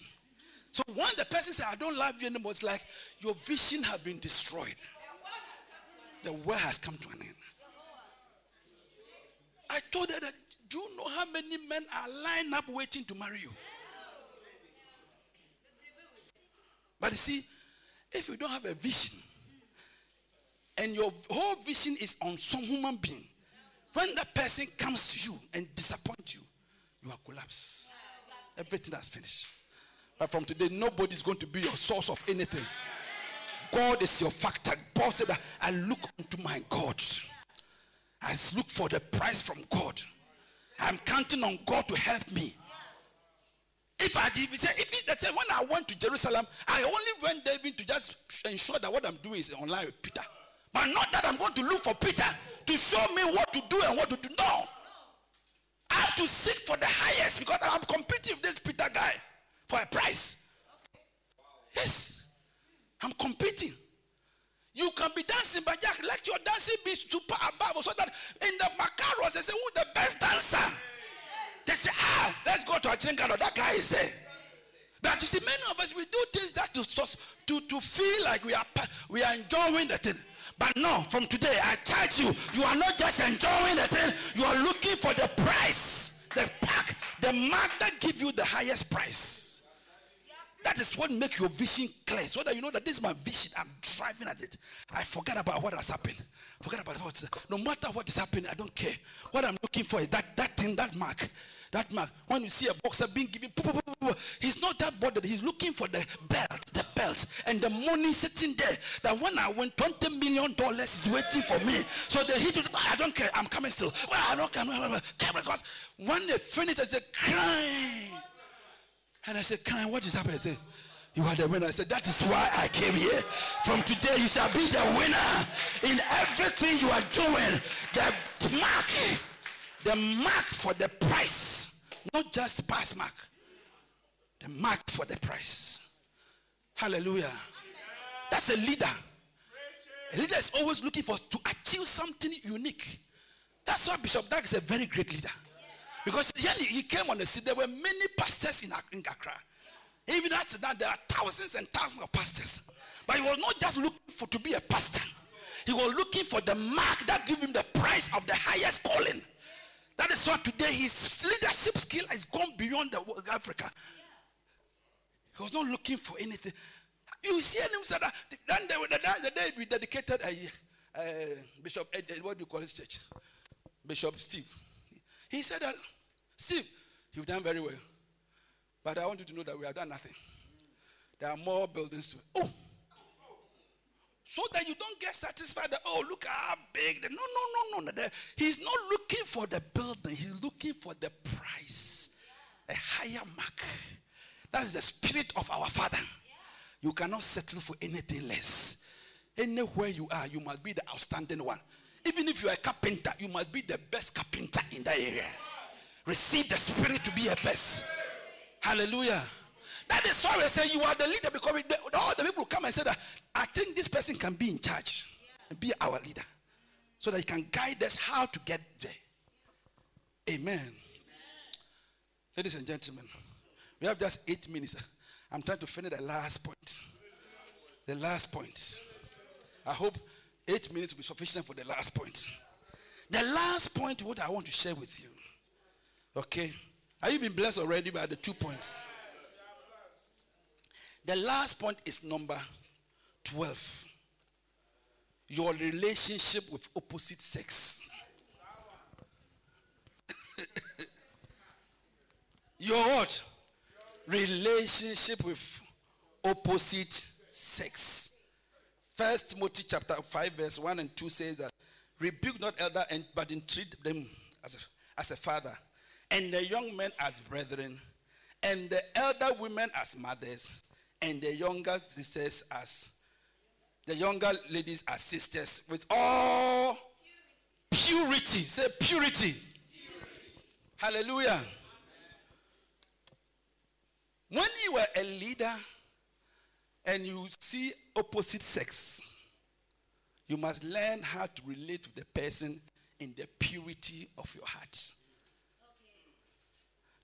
So when the person said, I don't love you anymore, it's like your vision has been destroyed. The world has come to an end. I told her that, do you know how many men are lined up waiting to marry you? But you see, if you don't have a vision, and your whole vision is on some human being, when that person comes to you and disappoints you, you are collapsed. Everything has finished. But from today, nobody is going to be your source of anything. God is your factor. Paul said I look unto my God. I look for the price from God. I'm counting on God to help me. If I did, say, if say when I went to Jerusalem, I only went there to just ensure that what I'm doing is online with Peter. But not that I'm going to look for Peter to show me what to do and what to do. No. I have to seek for the highest because I'm competing with this Peter guy for a prize. Yes. I'm competing. You can be dancing, but Jack, let your dancing be super above so that in the Makarios, they say, who's the best dancer? They say, ah, let's go to Achinkano. That guy is there. But you see, many of us, we do things that to, to, to feel like we are, we are enjoying the thing. But no, from today, I charge you, you are not just enjoying the thing, you are looking for the price, the pack, the mark that give you the highest price. That is what make your vision clear. So that you know that this is my vision. I'm driving at it. I forget about what has happened. Forget about what no matter what is happening, I don't care. What I'm looking for is that that thing, that mark. That mark. When you see a boxer being given, he's not that bothered. He's looking for the belt, the belt, and the money sitting there. That when I win, twenty million dollars is waiting for me. So the hit is, ah, I don't care. I'm coming still. Well, I don't care. When they finish, I said, crying. And I said, Kai, what is happening? I said, You are the winner. I said, That is why I came here. From today, you shall be the winner in everything you are doing. The mark, the mark for the price, not just pass mark, the mark for the price. Hallelujah. That's a leader. A leader is always looking for to achieve something unique. That's why Bishop Dag is a very great leader. Because he he came on the scene, there were many pastors in, in Accra. Even after that, there are thousands and thousands of pastors. But he was not just looking for to be a pastor. He was looking for the mark that gave him the price of the highest calling. That is why today his leadership skill has gone beyond Africa. He was not looking for anything. You see him said that then the, the, day- the day we dedicated a, uh Bishop Ed- what do you call his church? Bishop Steve. He said that Steve, you've done very well. But I want you to know that we have done nothing. There are more buildings to Oh! So that you don't get satisfied that, oh, look how big. The, no, no, no, no. The- he's not looking for the building, he's looking for the price, a higher mark. That's the spirit of our Father. You cannot settle for anything less. Anywhere you are, you must be the outstanding one. Even if you are a carpenter, you must be the best carpenter in that area. Receive the spirit to be a best. Hallelujah. That is why we say you are the leader because the- all the people come and say that I think this person can be in charge and be our leader so that he can guide us how to get there. Amen. Ladies and gentlemen, we have just eight minutes. I'm trying to finish the last point. The last point. I hope eight minutes will be sufficient for the last point. The last point, what I want to share with you. Okay? Have you been blessed already by the two points? The last point is number 12. Your relationship with opposite sex. <laughs> Your what? Relationship with opposite sex. First Timothy chapter 5, verse 1 and 2 says that rebuke not elder and but entreat them as a, as a father, and the young men as brethren, and the elder women as mothers, and the younger sisters as the younger ladies as sisters, with all purity. Say purity. Hallelujah. When you are a leader and you see opposite sex, you must learn how to relate to the person in the purity of your heart.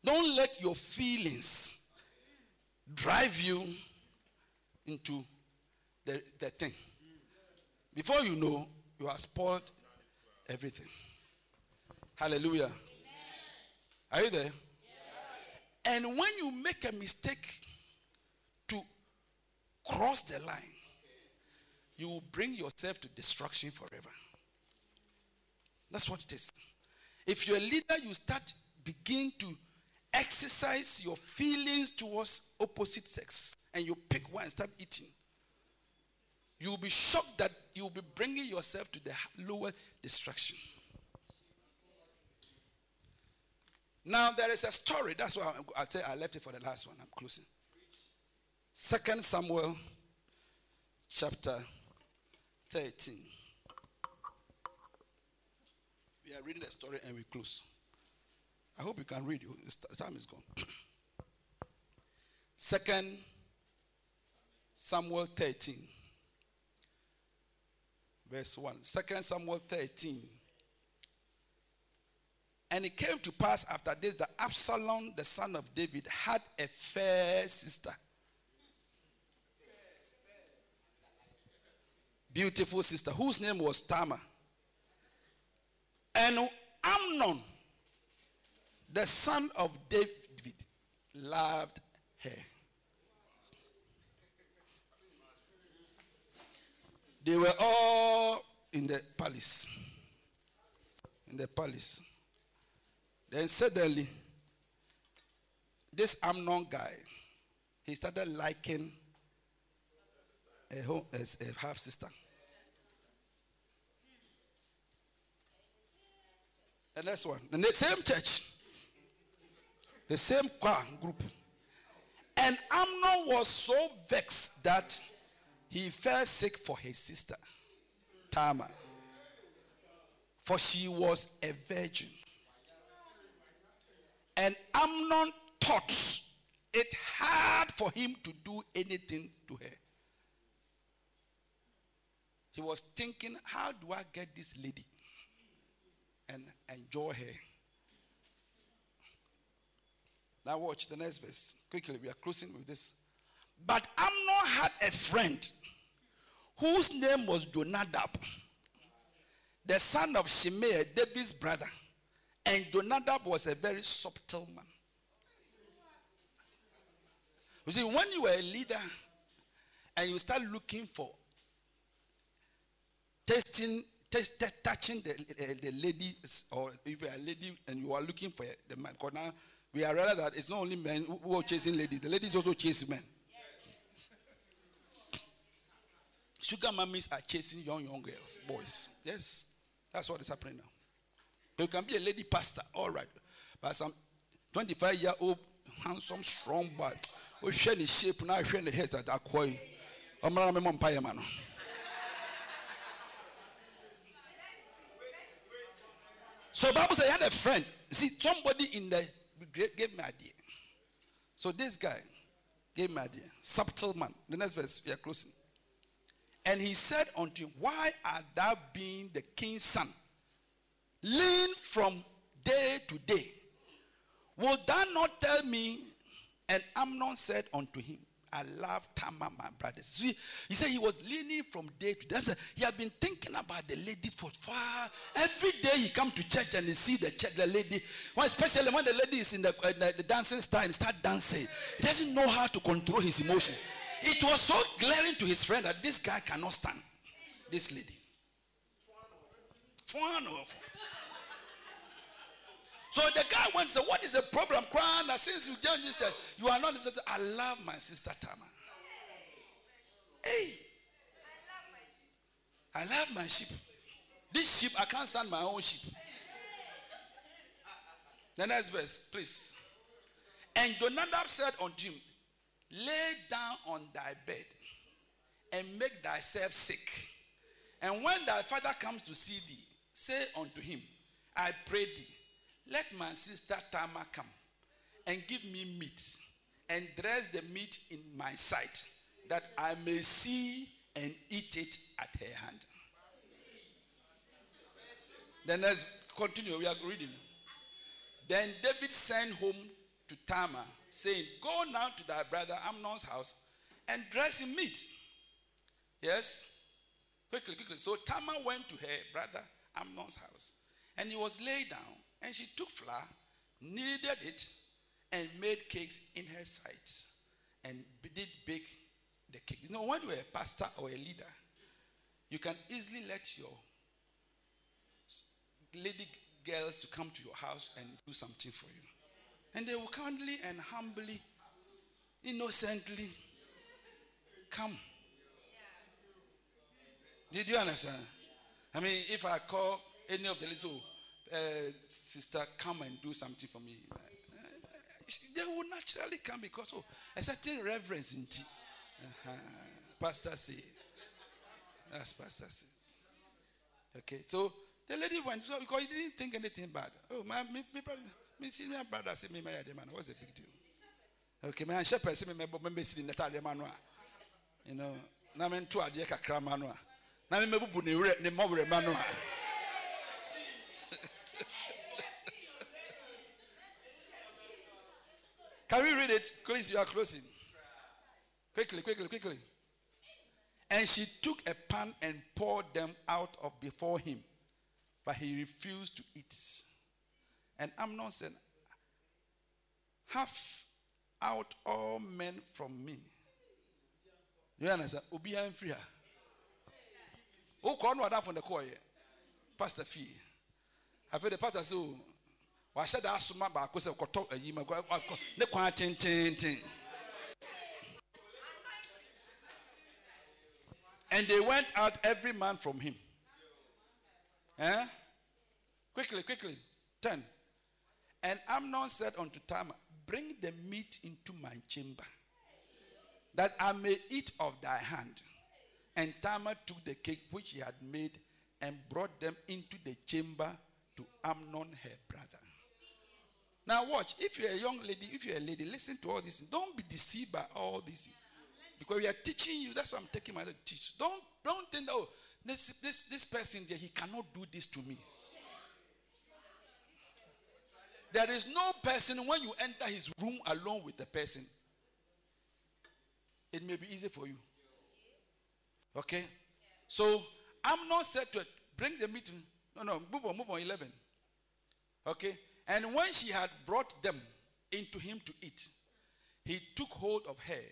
Don't let your feelings drive you into the, the thing. Before you know, you have spoiled everything. Hallelujah. Are you there? And when you make a mistake to cross the line, you will bring yourself to destruction forever. That's what it is. If you're a leader, you start begin to exercise your feelings towards opposite sex and you pick one and start eating. You will be shocked that you will be bringing yourself to the lower destruction. Now there is a story. That's why I say I left it for the last one. I'm closing. Second Samuel, chapter 13. We are reading the story and we close. I hope you can read. The time is gone. <clears throat> Second Samuel 13, verse 1. Second Samuel 13. And it came to pass after this that Absalom, the son of David, had a fair sister. Beautiful sister, whose name was Tamar. And Amnon, the son of David, loved her. They were all in the palace. In the palace. Then suddenly, this Amnon guy, he started liking a, ho- a, a half sister. The next one, the same church, the same choir group. And Amnon was so vexed that he fell sick for his sister, Tamar, for she was a virgin. And Amnon thought it hard for him to do anything to her. He was thinking, how do I get this lady and enjoy her? Now, watch the next verse. Quickly, we are closing with this. But Amnon had a friend whose name was Jonadab, the son of Shimei, David's brother. And Jonadab was a very subtle man. You see, when you are a leader and you start looking for testing, test, t- touching the, uh, the ladies, or if you're a lady and you are looking for the man, because now we are realized that it's not only men who are chasing ladies, the ladies also chase men. Sugar mummies are chasing young, young girls, boys. Yes, that's what is happening now. You can be a lady pastor, all right, but some 25 year old, handsome, strong, boy, we share the shape now, share the heads at that koi. I'm not a vampire man. So Bible said he had a friend. See, somebody in the gave me idea. So this guy gave me idea. Subtle man. The next verse, we are closing. And he said unto him, Why art thou being the king's son? Lean from day to day. Will thou not tell me? And Amnon said unto him, I love Tamar, my brothers. See, he said he was leaning from day to day. He had been thinking about the ladies for far. Every day he come to church and he see the church, the lady. Well, especially when the lady is in the, uh, the dancing style and start dancing, he doesn't know how to control his emotions. It was so glaring to his friend that this guy cannot stand this lady. So the guy went and said, What is the problem? Crying that since you joined this church, you are not listening. to-" I love my sister Tama. Hey. I love my sheep. This sheep, I can't stand my own sheep. The next verse, please. And Jonadab said unto him, Lay down on thy bed and make thyself sick. And when thy father comes to see thee, say unto him, I pray thee, let my sister Tamar come and give me meat and dress the meat in my sight that I may see and eat it at her hand. Then let's continue. We are reading. Then David sent home to Tamar, saying, Go now to thy brother Amnon's house and dress him meat. Yes? Quickly, quickly. So Tamar went to her brother Amnon's house, and he was laid down, and she took flour, kneaded it, and made cakes in her sight, and did bake the cake. You know, when you're a pastor or a leader, you can easily let your lady girls to come to your house and do something for you. And they will kindly and humbly, innocently come. Did you understand? I mean, if I call any of the little uh, sister come and do something for me, uh, they will naturally come because of a certain reverence in tea. Uh-huh. Pastor say, that's Pastor say. Okay, so the lady went so because he didn't think anything bad. Oh, my, me, me, me senior brother say me my man. What's the big deal? Okay, my shepherd say me me me see the nether man. You know, na me nto ade kakra ma no. Na me mebubu ne wure ne mawure ma no a. <laughs> Can we read it? Please, you are closing. Quickly, quickly, quickly. And she took a pan and poured them out of before him, but he refused to eat. And Amnon said, Have out all men from me. You understand? Obi free. Oh, call no from the choir. Pastor Fee. I feel the pastor so. wahyɛ da asoma baako sɛ kɔtɔ ayi ma kɔ- ne kwan tententen and they went out every man from him eh? quickly quickly 10 and amnon said unto tamar bring the meat into my chamber that i may eat of thy hand and tamar took the cake which he had made and brought them into the chamber to amnon her brother now watch. If you're a young lady, if you're a lady, listen to all this. Don't be deceived by all this. Because we are teaching you. That's why I'm taking my teach. Don't don't think that oh this this this person he cannot do this to me. There is no person when you enter his room alone with the person. It may be easy for you. Okay? So I'm not said to bring the meat. No, no, move on, move on, 11. Okay. And when she had brought them into him to eat, he took hold of her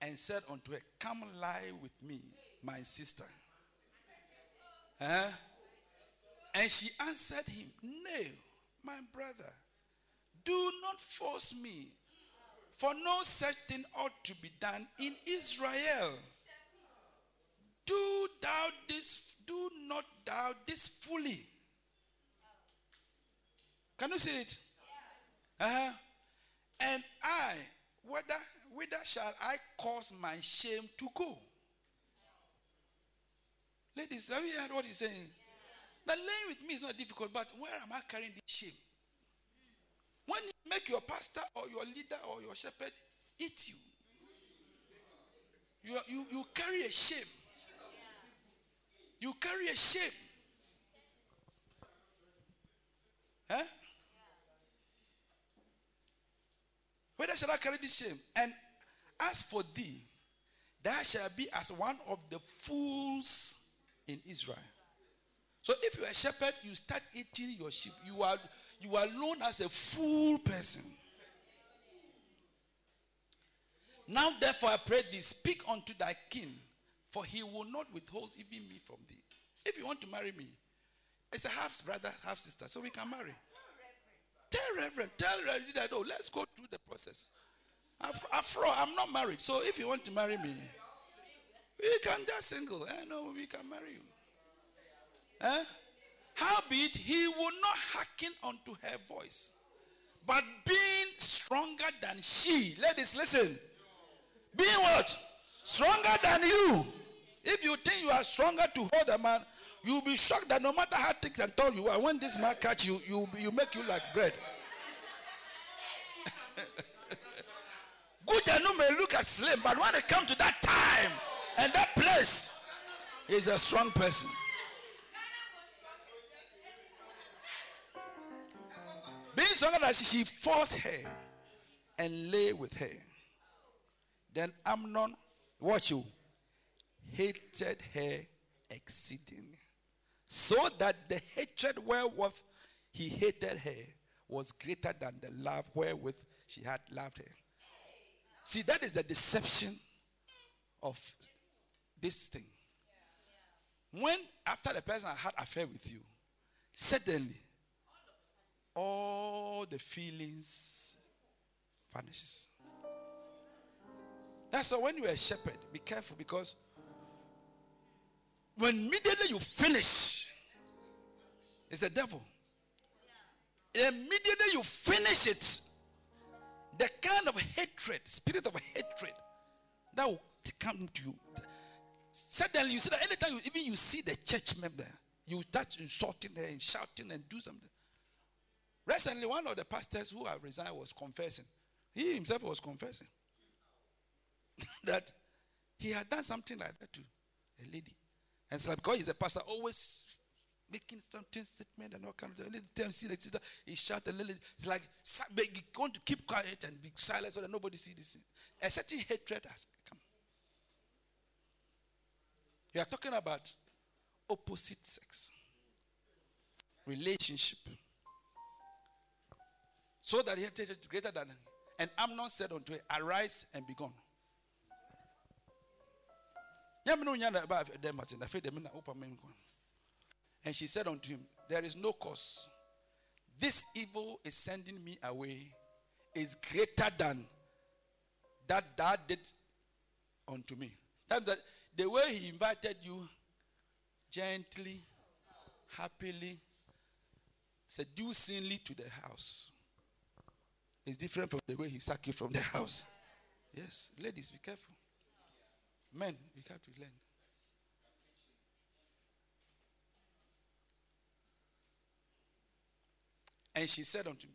and said unto her, Come lie with me, my sister. Huh? And she answered him, No, my brother, do not force me, for no such thing ought to be done in Israel. Do thou this, do not thou this fully. Can you see it? Uh-huh. And I, whether whither shall I cause my shame to go? Ladies, have you heard what he's saying? Now, laying with me is not difficult, but where am I carrying this shame? When you make your pastor or your leader or your shepherd eat you, you, you, you carry a shame. You carry a shame. Huh? Whether shall I carry this shame? And as for thee, thou shalt be as one of the fools in Israel. So if you're a shepherd, you start eating your sheep. You are you are known as a fool person. Now therefore I pray thee, speak unto thy king, for he will not withhold even me from thee. If you want to marry me, it's a half brother, half sister, so we can marry. Tell Reverend, tell Reverend that, oh, let's go through the process. Afro, Afro, I'm not married, so if you want to marry me, we can just single. Eh, I know we can marry you. Eh? Howbeit, he will not hearken unto her voice, but being stronger than she. Ladies, listen. Being what? Stronger than you. If you think you are stronger to hold a man, you'll be shocked that no matter how thick and tall you are, when this man catch you, you you make you like bread. <laughs> Good and may look at slim, but when it comes to that time and that place, he's a strong person. Being stronger than she, she forced her and lay with her. Then Amnon, watch you, hated her exceedingly. So that the hatred wherewith he hated her was greater than the love wherewith she had loved her. See, that is the deception of this thing. When after the person had affair with you, suddenly all the feelings vanishes. That's why when you're a shepherd, be careful because when immediately you finish, it's the devil. Immediately you finish it, the kind of hatred, spirit of hatred, that will come to you. Suddenly, you see that anytime you, even you see the church member, you start insulting her and shouting and do something. Recently, one of the pastors who have resigned was confessing. He himself was confessing <laughs> that he had done something like that to a lady. And it's like because he's a pastor, always making something statement and all kind of things. Anytime see the sister, he shout a little. It's like you want to keep quiet and be silent so that nobody see this. A certain hatred has come. We are talking about opposite sex relationship. So that he had hated greater than. And Amnon said unto her, Arise and be gone. And she said unto him, There is no cause. This evil is sending me away is greater than that thou did unto me. That, that the way he invited you gently, happily, seducingly to the house is different from the way he sacked you from the house. Yes, ladies, be careful. Men, we have to learn. And she said unto him,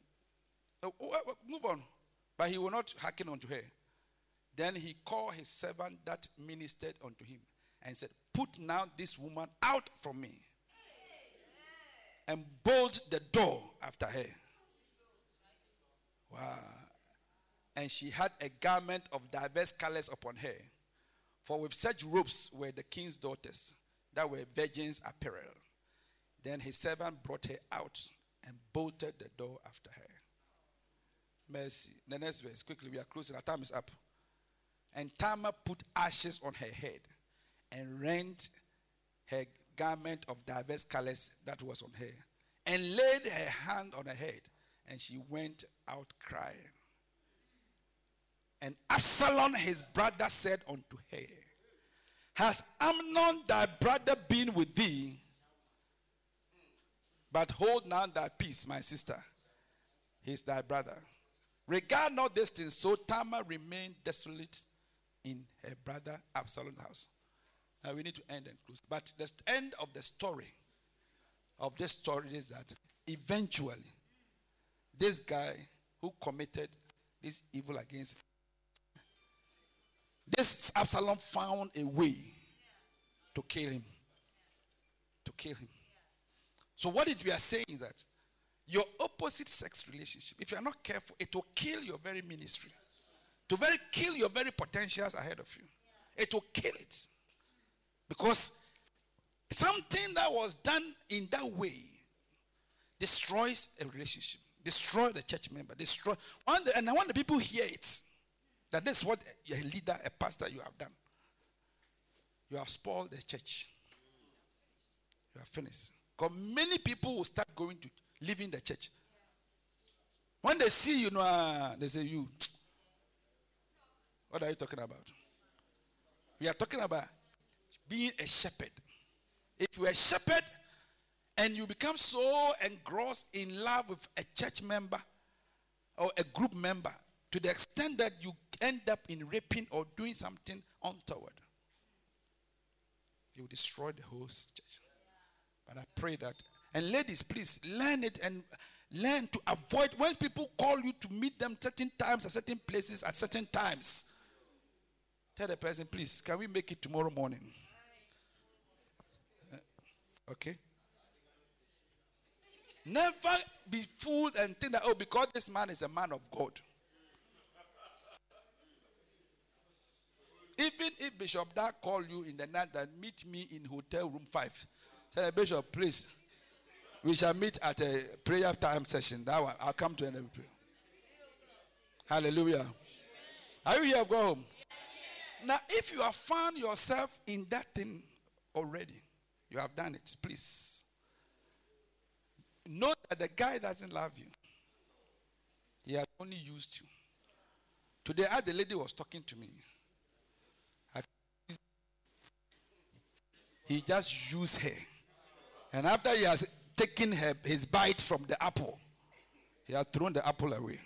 oh, oh, oh, oh, Move on. But he will not hearken unto her. Then he called his servant that ministered unto him and said, Put now this woman out from me. And bolt the door after her. Wow. And she had a garment of diverse colors upon her. For with such robes were the king's daughters that were virgins apparel. Then his servant brought her out and bolted the door after her. Mercy. The next verse, quickly, we are closing. Our time is up. And Tamar put ashes on her head and rent her garment of diverse colors that was on her and laid her hand on her head and she went out crying. And Absalom, his brother, said unto her, Has Amnon thy brother been with thee? But hold now thy peace, my sister. He is thy brother. Regard not this thing. So Tamar remained desolate in her brother Absalom's house. Now we need to end and close. But the end of the story of this story is that eventually this guy who committed this evil against this Absalom found a way to kill him. To kill him. So what we are saying is that your opposite sex relationship, if you are not careful, it will kill your very ministry. To very kill your very potentials ahead of you. It will kill it. Because something that was done in that way destroys a relationship, destroy the church member, destroy. And I want the people hear it. That this is what a leader, a pastor, you have done. You have spoiled the church. You are finished. Because many people will start going to leaving the church. When they see you, know, ah, they say, You, what are you talking about? We are talking about being a shepherd. If you're a shepherd and you become so engrossed in love with a church member or a group member to the extent that you end up in raping or doing something untoward, you will destroy the whole church. But I pray that, and ladies, please learn it and learn to avoid when people call you to meet them certain times at certain places at certain times. Tell the person, please, can we make it tomorrow morning? Uh, Okay? Never be fooled and think that, oh, because this man is a man of God. Even if Bishop Dag call you in the night that meet me in hotel room five, say Bishop, please, we shall meet at a prayer time session. That one, I'll come to another prayer. Hallelujah. Are you here? Go home. Now, if you have found yourself in that thing already, you have done it. Please know that the guy doesn't love you. He has only used you. Today, as the lady was talking to me, I- he just used her. And after he has taken her, his bite from the apple, he has thrown the apple away.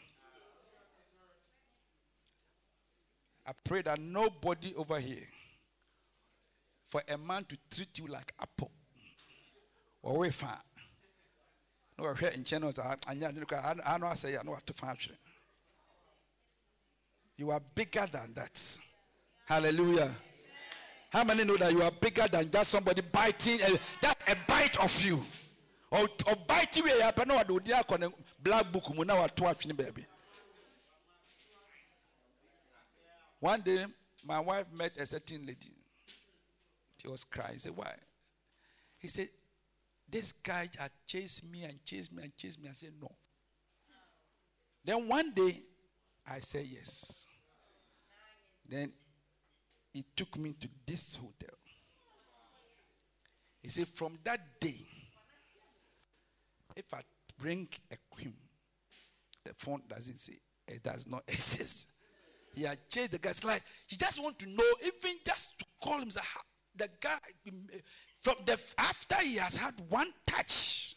I pray that nobody over here, for a man to treat you like apple, or we fan. No, we're here in channels. I know I say, I know what to function. You are bigger than that. Hallelujah. How many know that you are bigger than just somebody biting, just a bite of you? Or, or biting where you happen, no, I do black book, muna wa to watch baby. One day, my wife met a certain lady. She was crying. He said, Why? He said, This guy had chased me and chased me and chased me. I said, No. Then one day, I said, Yes. Then he took me to this hotel. He said, From that day, if I bring a cream, the phone doesn't say, it does not <laughs> exist. He had chased the guy's life. he just want to know, even just to call him the guy from the after he has had one touch.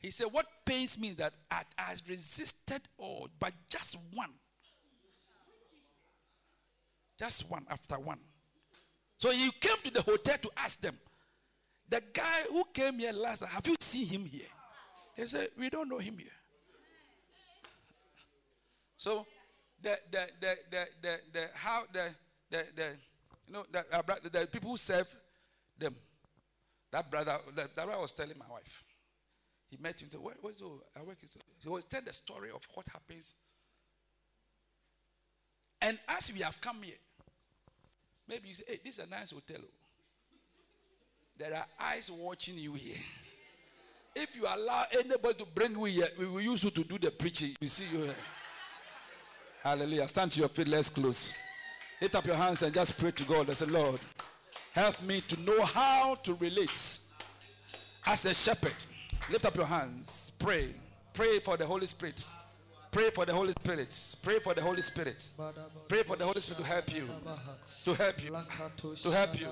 He said, What pains me that I, I resisted all, but just one. Just one after one. So he came to the hotel to ask them, the guy who came here last, have you seen him here? He said, We don't know him here. So the the the the the, the how the the the you know bro- the people who serve them. That brother, that, that brother was telling my wife. He met him and said, what, What's the I work? He was telling the story of what happens. And as we have come here, maybe you say, Hey, this is a nice hotel. oh." There are eyes watching you here. <laughs> If you allow anybody to bring you here, we will use you to do the preaching. We see you here. Hallelujah. Stand to your feet. Let's close. Lift up your hands and just pray to God and say, Lord, help me to know how to relate as a shepherd. Lift up your hands. Pray. Pray for the Holy Spirit. Pray for the Holy Spirit. Pray for the Holy Spirit. Pray for the Holy Spirit to help you. To help you. To help you.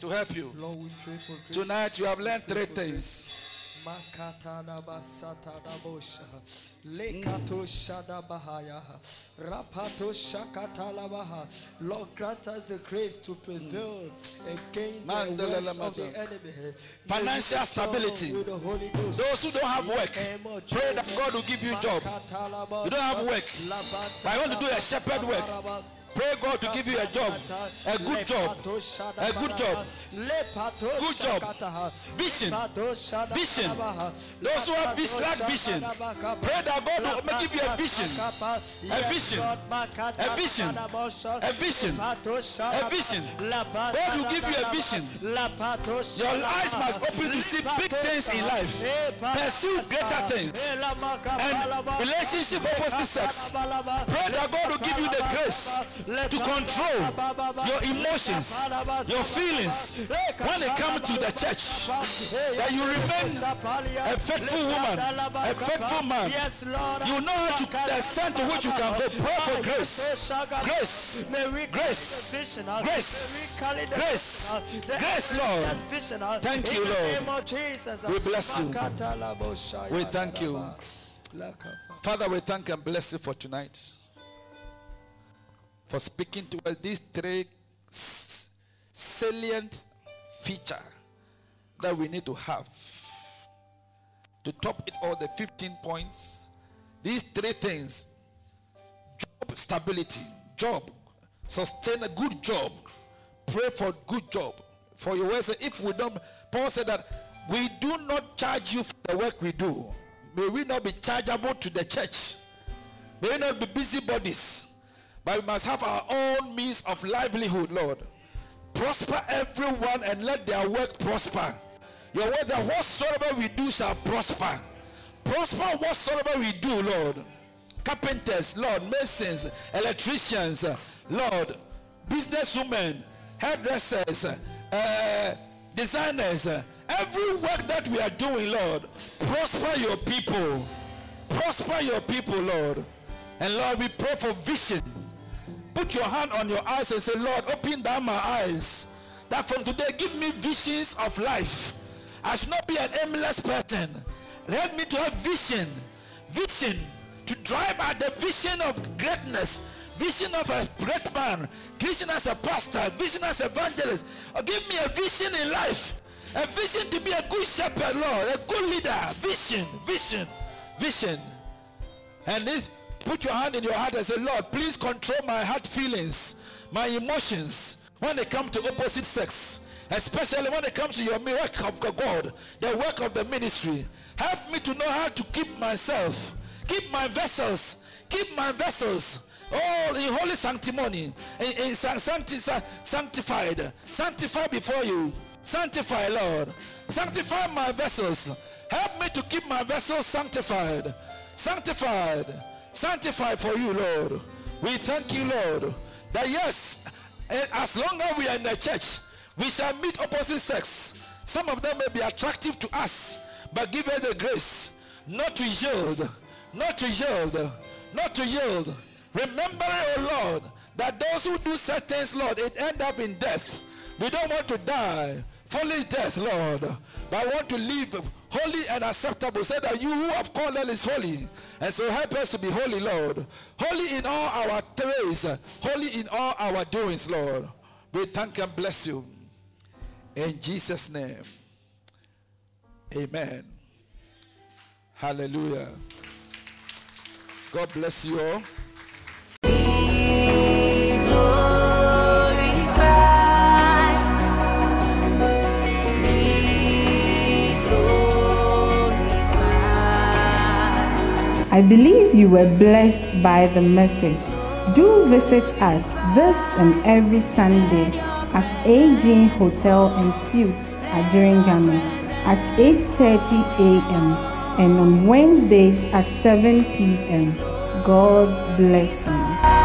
To help you. Lord, we pray for grace. Tonight you have learned three things. Makatana basatana bosha. Lekato. Rapato. Lord, grant us the grace to prevail against the works of the enemy. Financial May we be strong stability. with the Holy Ghost. Those who don't have work, pray that God will give you a job. You don't have work. But I want to do a shepherd work. Pray God to give you a job. A good job. A good job. Good job. Vision. Vision. Those who have vision, lack vision. Pray that God will give you a vision. A vision. A vision. A vision. A vision. God will give you a vision. Your eyes must open to see big things in life. Pursue greater things. And relationship opposite sex. Pray that God will give you the grace to control your emotions, your feelings when they come to the church. That you remain a faithful woman, a faithful man. You know how to the extent to which you can go. Pray for grace. Grace. Grace. Grace. Grace. Grace, Lord. Thank you, Lord. We bless you. We thank you. Father, we thank and bless you for tonight. For speaking to us these three salient feature that we need to have. To top it all, the 15 points. These three things job stability, job, sustain a good job, pray for good job. For your words, if we don't, Paul said that we do not charge you for the work we do. May we not be chargeable to the church. May we not be busybodies, but we must have our own means of livelihood, Lord. Prosper everyone and let their work prosper. Your word that whatsoever we do shall prosper. Prosper whatsoever we do, Lord. Carpenters, Lord, masons, electricians, Lord, businesswomen, hairdressers, uh, designers, every work that we are doing, Lord, prosper your people. Prosper your people, Lord. And Lord, we pray for vision. Put your hand on your eyes and say, Lord, open down my eyes. That from today, give me visions of life. I should not be an aimless person. Help me to have vision. Vision to drive at the vision of greatness. Vision of a great man. Vision as a pastor. Vision as evangelist. Or give me a vision in life. A vision to be a good shepherd, Lord. A good leader. Vision. Vision. Vision. And this, put your hand in your heart and say, Lord, please control my heart feelings, my emotions when they come to opposite sex, especially when it comes to your work of God, the work of the ministry. Help me to know how to keep myself, keep my vessels, keep my vessels. Oh, in holy sanctimony, in, in sancti- sa- sanctified, sanctify before you, sanctify, Lord, sanctify my vessels. Help me to keep my vessels sanctified, sanctified, sanctified for you, Lord. We thank you, Lord, that yes, eh, as long as we are in the church, we shall meet opposite sex. Some of them may be attractive to us, but give us the grace not to yield, not to yield, not to yield. Remember, oh Lord, that those who do such things, Lord, it end up in death. We don't want to die, foolish death, Lord, but I want to live holy and acceptable. Say that you who have called us is holy, and so help us to be holy, Lord. Holy in all our ways, holy in all our doings, Lord. We thank and bless you. In Jesus' name. Amen. Hallelujah. God bless you all. I believe you were blessed by the message. Do visit us this and every Sunday at AG Hotel and Suites at Ajiringanor at 8:30 a.m. and on Wednesdays at 7 p.m. God bless you.